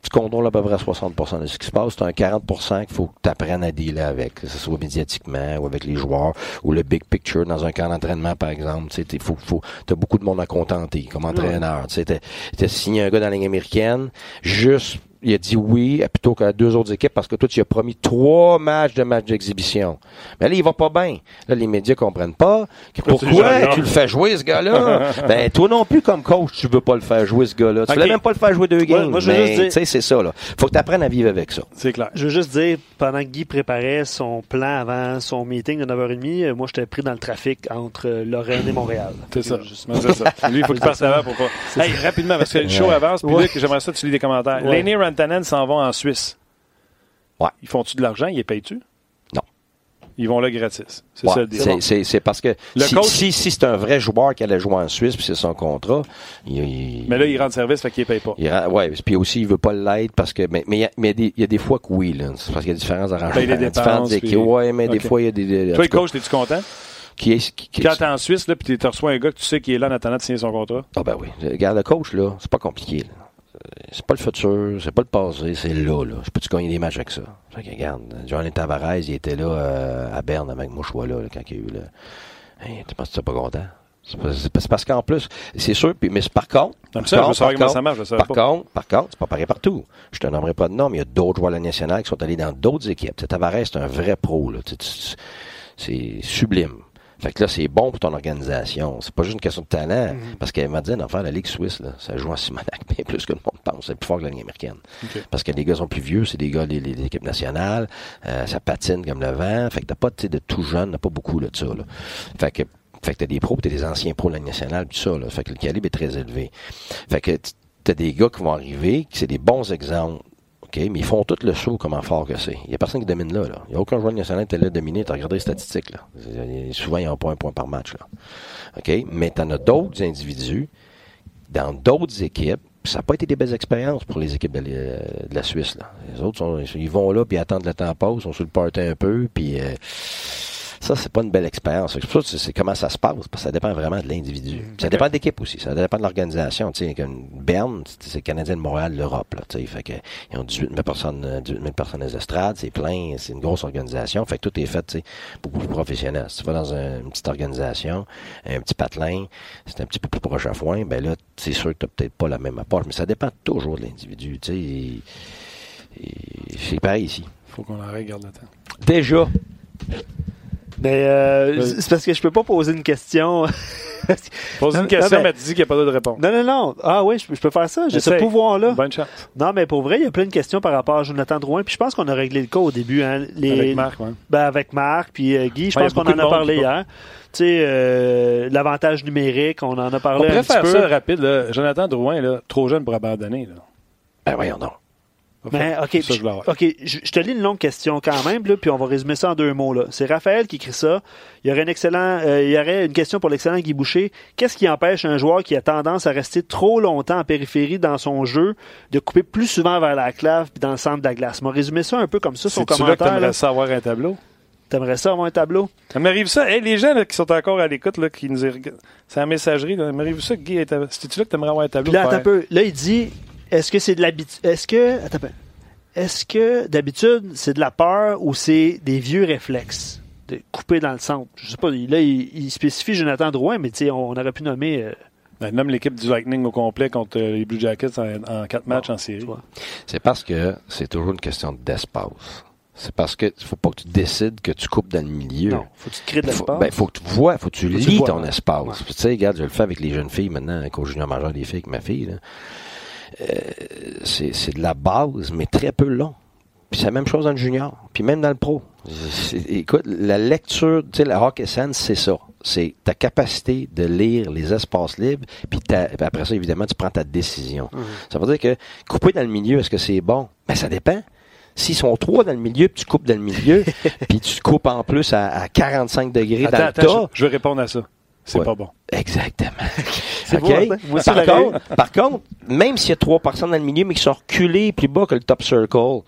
S4: tu contrôles à peu près 60 de ce qui se passe. Tu as un 40% qu'il faut que tu apprennes à dealer avec, que ce soit médiatiquement ou avec les joueurs ou le big picture dans un camp d'entraînement, par exemple. Tu sais, faut, faut, as beaucoup de monde à contenter comme entraîneur. Tu sais, t'as signé un gars dans la ligne américaine juste il a dit oui plutôt qu'à deux autres équipes parce que toi, tu as promis trois matchs de match d'exhibition. Mais là, il va pas bien. Là, les médias comprennent pas. Pourquoi tu le fais jouer, ce gars-là? [laughs] ben, toi non plus, comme coach, tu veux pas le faire jouer, ce gars-là. Tu okay. voulais même pas le faire jouer deux games. Moi, mais, tu sais, c'est ça, là. Faut que tu apprennes à vivre avec ça.
S1: C'est clair.
S2: Je veux juste dire, pendant que Guy préparait son plan avant son meeting de 9h30, euh, moi, j'étais pris dans le trafic entre euh, Lorraine et Montréal.
S1: C'est ça. c'est ça. [laughs] Lui, il faut qu'il passe avant pour pas. Hey, rapidement, parce que le show avance, puis j'aimerais ça, tu lis des commentaires. Rantanen s'en vont en Suisse.
S4: Ouais.
S1: Ils font-tu de l'argent? Ils les payent-tu?
S4: Non.
S1: Ils vont là gratis. C'est ça
S4: le C'est parce que si, si, c'est un vrai joueur qui allait jouer en Suisse, puis c'est son contrat, il,
S1: Mais là, il rend service, fait qu'il ne paye pas.
S4: Il ouais, puis aussi, il veut pas l'aide parce que. Mais il mais, mais y, a des fois que oui, là. C'est parce qu'il y a différents arrangements.
S1: Ben, des dépenses.
S4: Puis... Ouais, mais des fois, il y a des.
S1: Toi, coach, es-tu content?
S4: Qui est, qui,
S1: Quand t'es en Suisse, là, puis tu reçois un gars que tu sais qui est là en attendant de signer son contrat?
S4: Ah, ben oui. Regarde, le coach, là, c'est pas compliqué. Là c'est pas le futur, c'est pas le passé, c'est là, là. Je peux-tu gagner des matchs avec ça? Fait que, regarde, Johnny Tavares, il était là euh, à Berne avec Mouchois, là, quand il y a eu le. Hey, tu penses que tu pas content? C'est parce qu'en plus, c'est sûr, puis, mais par contre,
S1: par, ça, contre, par, contre, ça marche,
S4: par contre, par contre, c'est pas pareil partout. Je te nommerai pas de nom, mais il y a d'autres joueurs de la nationale qui sont allés dans d'autres équipes. Tavares, c'est un vrai pro, là. C'est sublime. Fait que là, c'est bon pour ton organisation. C'est pas juste une question de talent. Mhm. Parce qu'elle m'a dit, d'en faire la Ligue suisse, là, ça joue en Simonac [laughs] bien plus que le monde pense. C'est plus fort que la Ligue américaine. Parce que les gars sont plus vieux, c'est des gars des, équipes nationales. Euh, ça patine comme le vent. Fait que t'as pas de tout jeune, t'as pas beaucoup là, de ça. Là. Fait que fait que t'as des pros, t'as des anciens pros de la nationale, tout ça. Là. Fait que le calibre est très élevé. Fait que t'as des gars qui vont arriver, qui c'est des bons exemples mais ils font tout le show comment fort que c'est. Il n'y a personne qui domine là. Il n'y a aucun joueur national qui là dominé. Tu as regardé les statistiques. Là. Souvent, ils n'ont pas un point par match. Là. OK? Mais tu en as d'autres individus dans d'autres équipes. Ça n'a pas été des belles expériences pour les équipes de, la Suisse. Là. Les autres, ils vont là, puis attendent le temps pause, sont sur le party un peu, puis... Euh, ça, c'est pas une belle expérience. C'est c'est comment ça se passe, parce que ça dépend vraiment de l'individu. Mm. Ça dépend de l'équipe aussi, ça dépend de l'organisation. Tu sais, Berne, c'est Canadien de Montréal, l'Europe, là, tu sais, fait que, ils ont 18 000 personnes, 18 000 personnes les estrades, c'est plein, c'est une grosse organisation, fait que tout est fait, tu sais, beaucoup plus professionnel. Si tu vas dans une petite organisation, un petit patelin, c'est un petit peu plus proche à foin, ben là, c'est sûr que t'as peut-être pas la même approche, mais ça dépend toujours de l'individu, tu sais, c'est pareil ici.
S1: Faut qu'on arrête, garde le temps.
S4: Déjà.
S2: Mais euh, c'est parce que je peux pas poser une question. [laughs]
S1: Pose une question, mais, tu dis qu'il n'y a pas de réponse.
S2: Non, non, non. Ah oui, je, peux faire ça. J'ai ce pouvoir-là.
S1: Bonne chance.
S2: Non, mais pour vrai, il y a plein de questions par rapport à Jonathan Drouin. Puis je pense qu'on a réglé le cas au début. Hein.
S1: Les... Avec Marc, oui.
S2: Ben, avec Marc, puis euh, Guy, je pense qu'on en a parlé hier. Tu sais, euh, l'avantage numérique, on en a parlé on
S1: un
S2: petit faire
S1: ça rapide. Là. Jonathan Drouin, là, trop jeune pour abandonner. Là.
S4: Ben voyons donc.
S2: Mais, OK, je, te lis une longue question quand même, là, puis on va résumer ça en deux mots. C'est Raphaël qui écrit ça. Il y aurait, un excellent, euh, il y aurait une question pour l'excellent Guy Boucher. Qu'est-ce qui empêche un joueur qui a tendance à rester trop longtemps en périphérie dans son jeu de couper plus souvent vers la clave puis dans le centre de la glace? On va résumer ça un peu comme ça, son commentaire. Tu
S1: aimerais ça avoir un tableau?
S2: T'aimerais ça avoir un tableau?
S1: Ça m'arrive ça. les gens qui sont encore à l'écoute, là, qui nous c'est la messagerie, ça m'arrive ça, Guy. C'était-tu là que t'aimerais avoir un tableau?
S2: là, un peu. Là, il dit, est-ce que c'est de l'habitude? Est-ce que. Attends. Est-ce que d'habitude c'est de la peur ou c'est des vieux réflexes de couper dans le centre? Je sais pas. Là, il, spécifie Jonathan Drouin, mais on, aurait pu nommer. Euh,
S1: ben, nomme l'équipe du Lightning au complet contre euh, les Blue Jackets en, quatre matchs en série.
S4: C'est parce que c'est toujours une question d'espace. C'est parce que faut pas que tu décides que tu coupes dans le milieu.
S2: Non, faut que tu crées de l'espace.
S4: Ben, faut que tu vois, faut que tu lis ton espace. Tu sais, regarde, je le fais avec les jeunes filles maintenant, au junior majeur des filles avec ma fille. Là. C'est de la base, mais très peu long. Puis c'est la même chose dans le junior, puis même dans le pro. Écoute, la lecture, tu sais, la hockey sense, c'est ça. C'est ta capacité de lire les espaces libres, puis après ça, évidemment, tu prends ta décision. Mhm. Ça veut dire que couper dans le milieu, est-ce que c'est bon? Ben, ça dépend. S'ils sont trois dans le milieu, puis tu coupes dans le milieu, [laughs] puis tu coupes en plus à, 45 degrés dans le tas.
S1: je vais répondre à ça. C'est pas bon.
S4: Exactement. [laughs] par, contre, par contre, même s'il y a trois personnes dans le milieu, mais qui sont reculées plus bas que le top circle,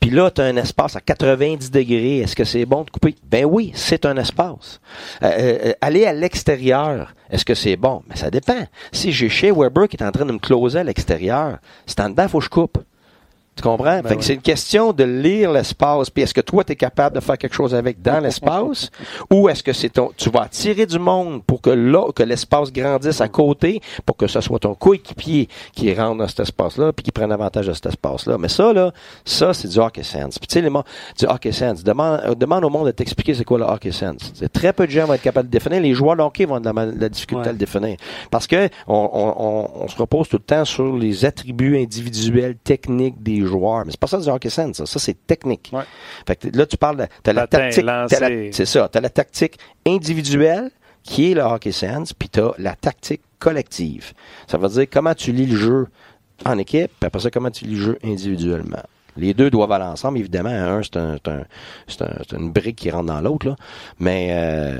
S4: Puis là, tu as un espace à 90 degrés. Est-ce que c'est bon de couper? Ben oui, c'est un espace. Euh, euh, aller à l'extérieur, est-ce que c'est bon? Mais ça dépend. Si j'ai chez Weber qui est en train de me closer à l'extérieur, c'est en dedans, il faut que je coupe. Tu comprends?
S2: Ben
S4: fait que c'est une question de lire l'espace. Puis est-ce que toi, tu es capable de faire quelque chose avec dans l'espace? [laughs] ou est-ce que c'est ton, tu vas attirer du monde pour que là, que l'espace grandisse à côté, pour que ce soit ton coéquipier qui rentre dans cet espace-là, puis qui prenne avantage de cet espace-là? Mais ça, là, ça, c'est du hockey sense. Puis tu sais, les mots, du hockey sense. Demande, euh, demande au monde de t'expliquer c'est quoi le hockey sense. Très peu de gens vont être capables de le définir. Les joueurs de hockey vont avoir de la, la difficulté
S2: Ouais.
S4: à le définir. Parce que on, on, on, on se repose tout le temps sur les attributs individuels, techniques des joueurs. Mais c'est pas ça du hockey sense, ça. Ça, c'est technique.
S1: Ouais.
S4: Fait que là, tu parles de, t'as la tactique. C'est ça. T'as la tactique individuelle, qui est le hockey sense, puis t'as la tactique collective. Ça veut dire comment tu lis le jeu en équipe, puis après ça, comment tu lis le jeu individuellement. Les deux doivent aller ensemble, évidemment. Un, c'est un, un- une brique qui rentre dans l'autre, là. Mais euh,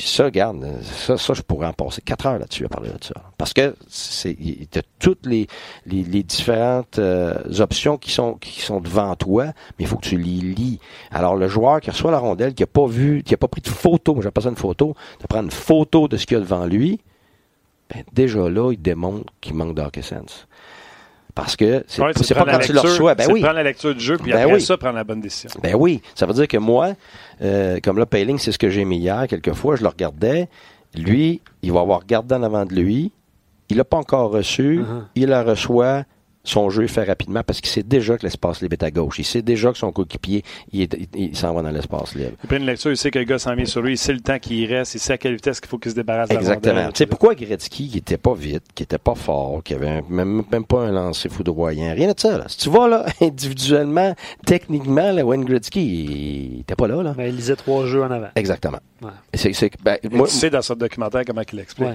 S4: ça, regarde, ça, ça, je pourrais en passer quatre heures là-dessus à parler de ça. Parce que c'est t'as toutes les, les, les différentes euh, options qui sont qui sont devant toi, mais il faut que tu les lis. Alors le joueur qui reçoit la rondelle, qui a pas vu, qui a pas pris de photo, moi j'appelle ça une photo, de prendre une photo de ce qu'il y a devant lui, ben déjà là, il démontre qu'il manque de hockey sense. Parce que c'est
S1: Ouais,
S4: pas quand tu ben oui.
S1: prendre la lecture du jeu, puis
S4: Ben
S1: après
S4: oui.
S1: ça, prendre la bonne décision.
S4: Ben oui, ça veut dire que moi, euh, comme là, Payling, c'est ce que j'ai mis hier, quelquefois, je le regardais. Lui, il va avoir regardé en avant de lui. Il l'a pas encore reçu.
S2: Mhm.
S4: Il la reçoit. Son jeu est fait rapidement parce qu'il sait déjà que l'espace libre est à gauche. Il sait déjà que son coéquipier, il, est- il- il s'en va dans l'espace libre.
S1: Il prend une lecture, il sait que le gars s'en vient sur lui, il sait le temps qu'il reste, il sait à quelle vitesse qu'il faut qu'il se débarrasse
S4: Exactement. Tu sais, pourquoi Gretzky, qui était pas vite, qui était pas fort, qui avait un- même, même pas un lancer foudroyant, rien de ça, là. Si tu vois, là, [laughs] individuellement, techniquement, là, Wayne Gretzky, il était pas là, là.
S2: Mais il lisait trois jeux en avant.
S4: Exactement.
S2: Ouais.
S4: C'est, c'est, ben, moi,
S1: tu sais dans ce documentaire comment il l'explique.
S2: Ouais.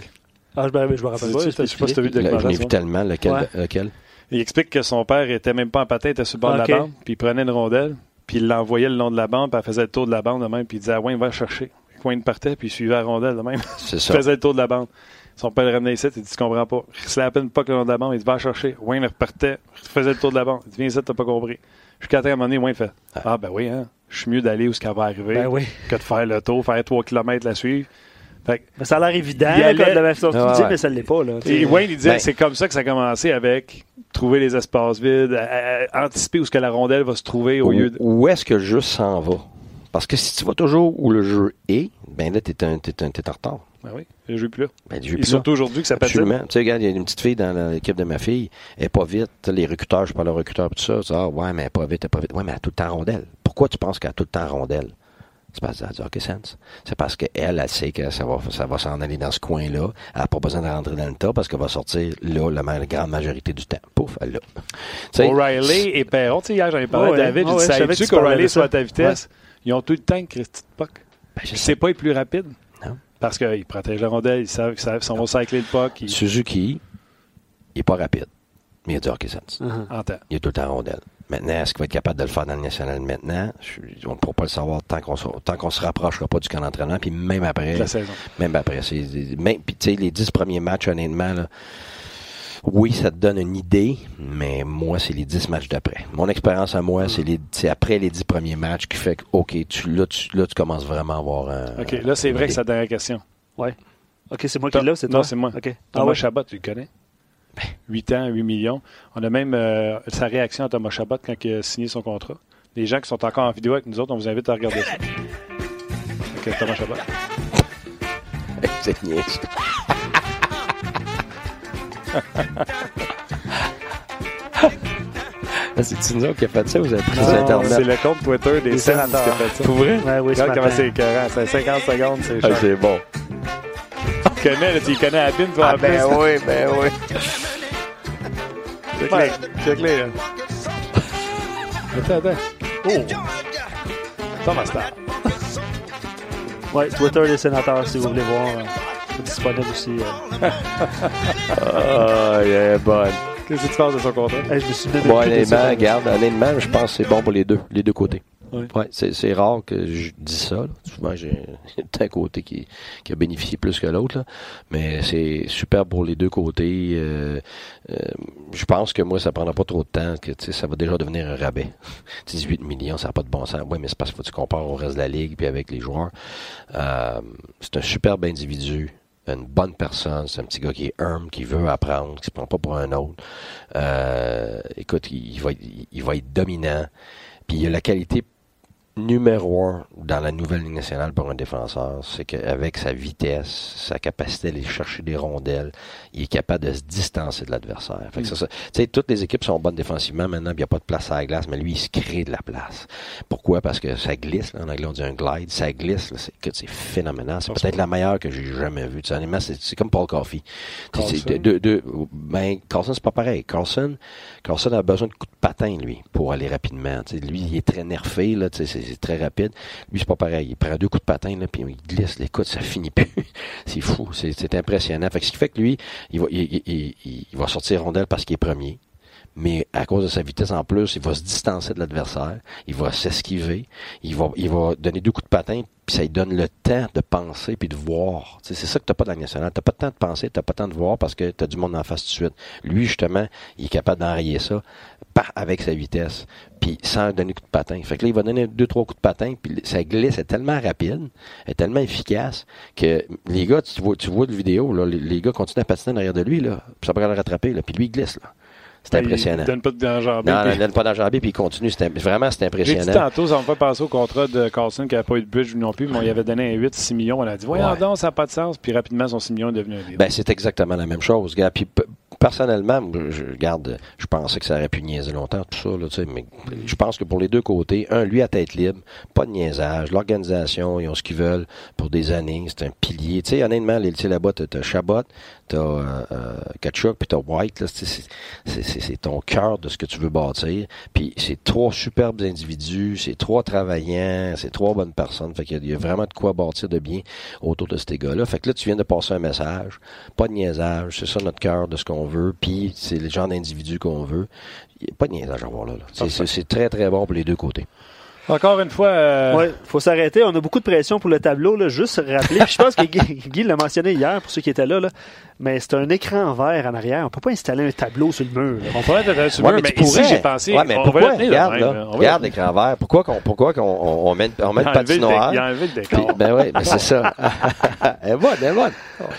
S2: Ah, je, me- je me rappelle
S1: Tu-
S2: pas.
S1: tu-
S2: je
S1: sais pas si t'as vu le documentaire.
S4: je l'ai
S1: ça.
S4: vu tellement. Lequel?
S2: Ouais.
S4: lequel?
S1: Il explique que son père était même pas en patin, il était sur le bord de la bande, puis il prenait une rondelle, puis il l'envoyait le long de la bande, puis elle faisait le tour de la bande de même, puis il disait à Wayne, va chercher. Wayne partait, puis il suivait la rondelle de même. [laughs]
S4: C'est
S1: Il
S4: ça.
S1: faisait le tour de la bande. Son père le ramenait ici, il dit, tu comprends pas. Il se peine pas que le long de la bande, il dit, va chercher. Wayne repartait, il faisait le tour de la bande. Il dit, viens ici, t'as pas compris. Jusqu'à un moment donné, Wayne fait, ah ben oui, hein, je suis mieux d'aller où ce qu'elle va arriver
S2: Ben oui.
S1: que de faire le tour, faire 3 km la suivre. Fait que-
S2: ça a l'air évident,
S1: Il allait-
S2: comme de la façon que tu
S4: Ouais,
S2: mais ça ne l'est pas. Là,
S1: Et. Wayne, il disait
S4: Ben-
S1: c'est comme ça que ça a commencé avec trouver les espaces vides, à- à- anticiper où ce que la rondelle va se trouver au
S4: Où,
S1: lieu de.
S4: où est-ce que le jeu s'en va? Parce que si tu vas toujours où le jeu est, ben là, t'es, un, t'es, un, t'es en retard.
S1: Ben oui, le jeu est plus là.
S4: Ben, le jeu est
S1: Et
S4: plus là.
S1: surtout aujourd'hui que ça être.
S4: Absolument. Tu sais, regarde, il y a une petite fille dans l'équipe de ma fille, elle est pas vite. Les recruteurs, je parle de recruteurs et tout ça. Tu dis, ah, ouais, mais elle est pas vite, elle est pas vite. Ouais, mais elle a tout le temps rondelle. Pourquoi tu penses qu'elle a tout le temps rondelle? C'est parce qu'elle a sense. C'est parce qu'elle, elle sait que ça va, ça va s'en aller dans ce coin-là. Elle n'a pas besoin de rentrer dans le tas parce qu'elle va sortir là la ma- grande majorité du temps. Pouf, elle l'a.
S1: O'Reilly et Perron, tu sais, hier j'en ai parlé
S2: Ouais,
S1: à David,
S2: ouais,
S1: j'ai
S2: ouais,
S1: dit,
S2: tu
S1: qu'O'Reilly soit à ta vitesse? Ils ont tout le temps Christy de puck.
S4: ben, je sais.
S1: pas, il est plus rapide.
S4: Non.
S1: Parce qu'ils protègent la rondelle, ils savent, ils savent si on va cycler le puck, ils
S4: Suzuki, il est pas rapide. Mais il a du hockey sense.
S1: Entendent.
S4: Il est tout le temps rondelle. Maintenant, est-ce qu'il va être capable de le faire dans le national maintenant? Je- on ne pourra pas le savoir tant qu'on se, tant qu'on se rapprochera pas du camp d'entraînement, puis même après.
S1: La saison.
S4: Même après. C'est, même, puis, tu sais, les dix premiers matchs, honnêtement, là, oui, ça te donne une idée, mais moi, c'est les dix matchs d'après. Mon expérience à moi, c'est, les, c'est après les dix premiers matchs qui fait que, OK, tu, là, tu, là, tu commences vraiment à avoir un.
S1: OK, là, c'est vrai que c'est la dernière question.
S2: Ouais. OK, c'est moi qui
S1: Tom-
S2: l'ai ou c'est
S1: non,
S2: toi?
S1: c'est moi.
S2: OK. Ah ouais.
S1: Chabot, tu le connais? 8 ans, 8 millions. On a même euh, sa réaction à Thomas Chabot quand il a signé son contrat. Les gens qui sont encore en vidéo avec nous autres, on vous invite à regarder ça. OK, Thomas Chabot. [laughs]
S4: c'est niaiseux. [laughs] Ah, C'est nous autres qui a fait ça, vous avez pris
S1: Non,
S4: sur
S1: C'est
S4: Internet.
S1: le compte Twitter des
S2: Des
S1: Sens qui a
S2: sénateurs.
S1: fait ça.
S4: Pour vrai?
S2: Ouais, oui,
S1: Regarde comment c'est écœurant. C'est 50 secondes, c'est
S4: Ah, c'est bon.
S1: Tu connais, là, tu y connais à Bin, toi, en plus.
S4: oui, ben oui.
S1: Check-les, check-les, là. Attends, attends. Oh! Thomas Star. [laughs]
S2: Ouais, Twitter des sénateurs, si vous voulez voir. euh, c'est disponible aussi. euh.
S4: Ah, il est bonne.
S1: Qu'est-ce que tu penses de son contrat?
S2: Hey, je me suis même
S4: Bon, honnêtement, regarde, honnêtement, je pense que c'est bon pour les deux, les deux côtés.
S2: Ouais.
S4: Ouais, c'est, rare que je dis ça. là. Souvent, j'ai [laughs] un côté qui, qui a bénéficié plus que l'autre. Mais c'est super pour les deux côtés. Euh, euh, je pense que moi, ça prendra pas trop de temps. que Ça va déjà devenir un rabais. [laughs] 18 millions, ça n'a pas de bon sens. Oui, mais c'est parce que tu compares au reste de la ligue puis avec les joueurs. Euh, c'est un superbe individu une bonne personne, c'est un petit gars qui est humble, qui veut apprendre, qui se prend pas pour un autre. Euh, écoute, il, il va, être- il va être dominant. Puis il a la qualité numéro un dans la nouvelle Ligue nationale pour un défenseur, c'est qu'avec sa vitesse, sa capacité à aller chercher des rondelles, il est capable de se distancer de l'adversaire. Fait que ça, ça- tu sais, toutes les équipes sont bonnes défensivement maintenant, il n'y a pas de place à la glace, mais lui, il se crée de la place. Pourquoi? Parce que ça glisse, là, en anglais on dit un glide, ça glisse, c'est, phénoménal. C'est peut-être la meilleure que j'ai jamais vue. Tu sais, honnêtement, c'est, comme Paul Coffey.
S1: Carlson.
S4: ben, Carlson, c'est pas pareil. Carlson, Carlson a besoin de coups de patin, lui, pour aller rapidement. Tu sais, lui, il est très nerfé, là, c'est, très rapide. Lui, c'est pas pareil. Il prend deux coups de patin, là, puis il glisse. Écoute, ça finit plus. [laughs] c'est fou. C'est, impressionnant. Fait que ce qui fait que lui, il va, il- il- il va sortir rondelle parce qu'il est premier. Mais à cause de sa vitesse en plus, il va se distancer de l'adversaire, il va s'esquiver, il va, il va donner deux coups de patin, puis ça lui donne le temps de penser puis de voir. C'est ça que t'as pas dans la nationale. T'as pas de temps de penser, t'as pas de temps de voir parce que t'as du monde en face tout de suite. Lui, justement, il est capable d'enrayer ça par, avec sa vitesse, puis sans donner coup de patin. Fait que là, il va donner deux, trois coups de patin, puis sa glisse est tellement rapide, est tellement efficace que les gars, tu vois, tu vois de vidéo, là, les, gars continuent à patiner derrière de lui, là, puis ça peut le rattraper, là, puis lui, il glisse, là. C'est impressionnant.
S1: Il donne pas de danger.
S4: Non, il donne pas d'enjambé, puis il continue. Vraiment, c'est
S1: J'ai dit
S4: impressionnant.
S1: tantôt, ça me fait penser au contrat de Carlson qui n'avait pas eu de budget non plus, mais on lui avait donné un 8-6 millions. On a dit, voyons
S4: Ouais.
S1: donc, ça n'a pas de sens. Puis rapidement, son 6 millions est devenu un.
S4: Ben, c'est exactement la même chose, gars. Puis, personnellement, je regarde, je pensais que ça aurait pu niaiser longtemps, tout ça, là, tu sais, mais je pense que pour les deux côtés, un, lui à tête libre, pas de niaisage, l'organisation, ils ont ce qu'ils veulent pour des années, c'est un pilier. Tu sais, honnêtement, les, tu sais, là-bas, t'as, t'as Chabot, t'as euh, euh, Kachuk, puis t'as White, là, c'est, ton cœur de ce que tu veux bâtir. Puis c'est trois superbes individus, c'est trois travaillants, c'est trois bonnes personnes. Fait qu'il y a, il y a vraiment de quoi bâtir de bien autour de ces gars-là. Fait que là, tu viens de passer un message, pas de niaisage, c'est ça notre cœur de ce qu'on veut, puis c'est le genre d'individu qu'on veut. Pas de niaisage à voir là. c'est très, très bon pour les deux côtés.
S1: Encore une fois, euh,
S2: Ouais, faut s'arrêter. On a beaucoup de pression pour le tableau, là. Juste rappeler. Puis je pense que Guy, Guy l'a mentionné hier pour ceux qui étaient là, là. Mais c'est un écran vert en arrière. On peut pas installer un tableau sur le mur. là.
S1: on pourrait être sur le
S4: mais
S1: mur,
S4: tu
S1: mais ici, j'ai pensé.
S4: Ouais, mais
S1: on
S4: pourquoi?
S1: va le
S4: Regarde, là.
S1: là. On
S4: Regarde l'écran vert. Pourquoi qu'on, pourquoi qu'on, on, on met, on met
S1: Il
S4: le
S1: a
S4: patinoire?
S1: Il a enlevé le
S4: Puis-
S1: décor.
S4: ben oui, ben c'est ça. [laughs] elle est bonne, elle est bonne.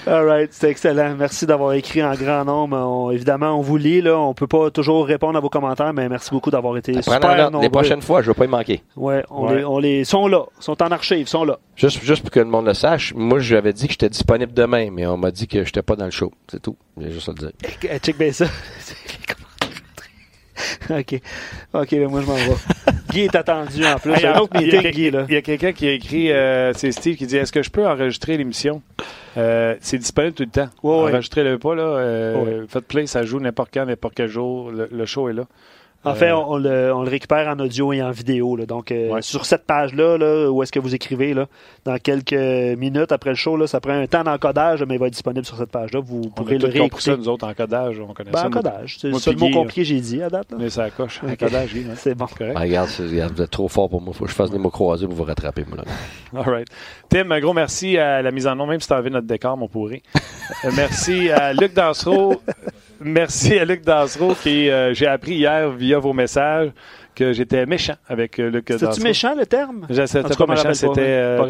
S2: All right, c'était excellent. Merci d'avoir écrit en grand nombre. On- évidemment, on vous lit, là. On peut pas toujours répondre à vos commentaires, mais merci beaucoup d'avoir été
S4: Prends
S2: super nombreux.
S4: Les prochaines fois, je ne veux pas y manquer.
S2: Ouais, on,
S1: Ouais.
S2: Les, on les sont là. sont en archive, sont là.
S4: Juste, juste pour que le monde le sache, moi, j'avais dit que j'étais disponible demain, mais on m'a dit que j'étais pas dans le show. C'est tout. J'ai juste à le dire.
S2: Eh, Check bien ça. [laughs] OK. OK, ben moi, je m'en vais. Guy est attendu en plus.
S1: Hey,
S2: un autre
S1: il y a
S2: meeting, Guy, là.
S1: Il y a quelqu'un qui a écrit, euh, c'est Steve qui dit Est-ce que je peux enregistrer l'émission? Euh, C'est disponible tout le temps.
S2: Ouais, ouais.
S1: Enregistrez-le pas, là. euh,
S2: Ouais.
S1: Faites play, ça joue n'importe quand, n'importe quel jour. Le, le show est là.
S2: En
S1: Euh,
S2: fait, on, on le, on le récupère en audio et en vidéo. Là. Donc, euh,
S1: Ouais.
S2: sur cette page-là, là, où est-ce que vous écrivez, là, dans quelques minutes après le show, là, ça prend un temps d'encodage, mais il va être disponible sur cette page-là. Vous
S1: On
S2: pourrez
S1: a
S2: le
S1: tout compris ça,
S2: réécouter.
S1: nous autres, en codage. On connaît
S2: Ben,
S1: ça.
S2: encodage. C'est le seul mot compliqué que j'ai dit à date. là.
S1: Mais ça coche. En
S2: Ok.
S1: codage, oui, hein. [laughs]
S2: C'est bon.
S1: Correct.
S4: Ah, regarde, c'est- regarde, vous êtes trop fort pour moi. Faut que je fasse des mots croisés pour vous rattraper, moi, là. [laughs]
S1: All right. Tim, un gros merci à la mise en nom, même si tu as enlevé notre décor, mon pourri. Euh, merci à Luc Dansereau. Merci à Luc Dansereau qui, euh, j'ai appris hier via vos messages que j'étais méchant avec euh, Luc.
S2: C'est-tu méchant, le terme? En
S1: C'était pas méchant, c'était. euh,
S2: Pas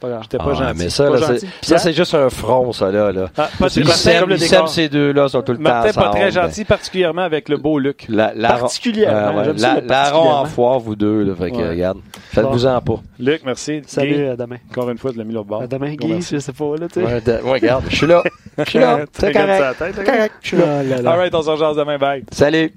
S2: pas grave.
S1: J'étais pas
S4: Ah,
S1: gentil.
S4: mais ça, là, ça, c'est juste un front, ça, là. là.
S1: Ah, pas
S4: Ils
S1: Martin,
S4: s'aiment, ces deux-là, sont tout le
S1: Martin,
S4: temps
S1: pas très gentil, particulièrement avec le beau Luc.
S4: La, la,
S2: Particulièrement,
S4: Ouais,
S2: j'aime ça,
S4: la,
S2: le
S4: la ronde en foire, vous deux, là. Fait que,
S1: Ouais.
S4: regarde. Faites-vous-en pas.
S1: Luc, merci.
S2: Salut, à demain.
S1: encore une fois, tu l'as mis l'autre bord.
S2: À demain, Guy, je sais pas, là, tu sais.
S4: Ouais, ouais, regarde, je suis là. Je suis là. [laughs] C'est correct. Je suis là.
S2: Là là.
S1: All right, on se rejoint demain. Bye.
S4: Salut.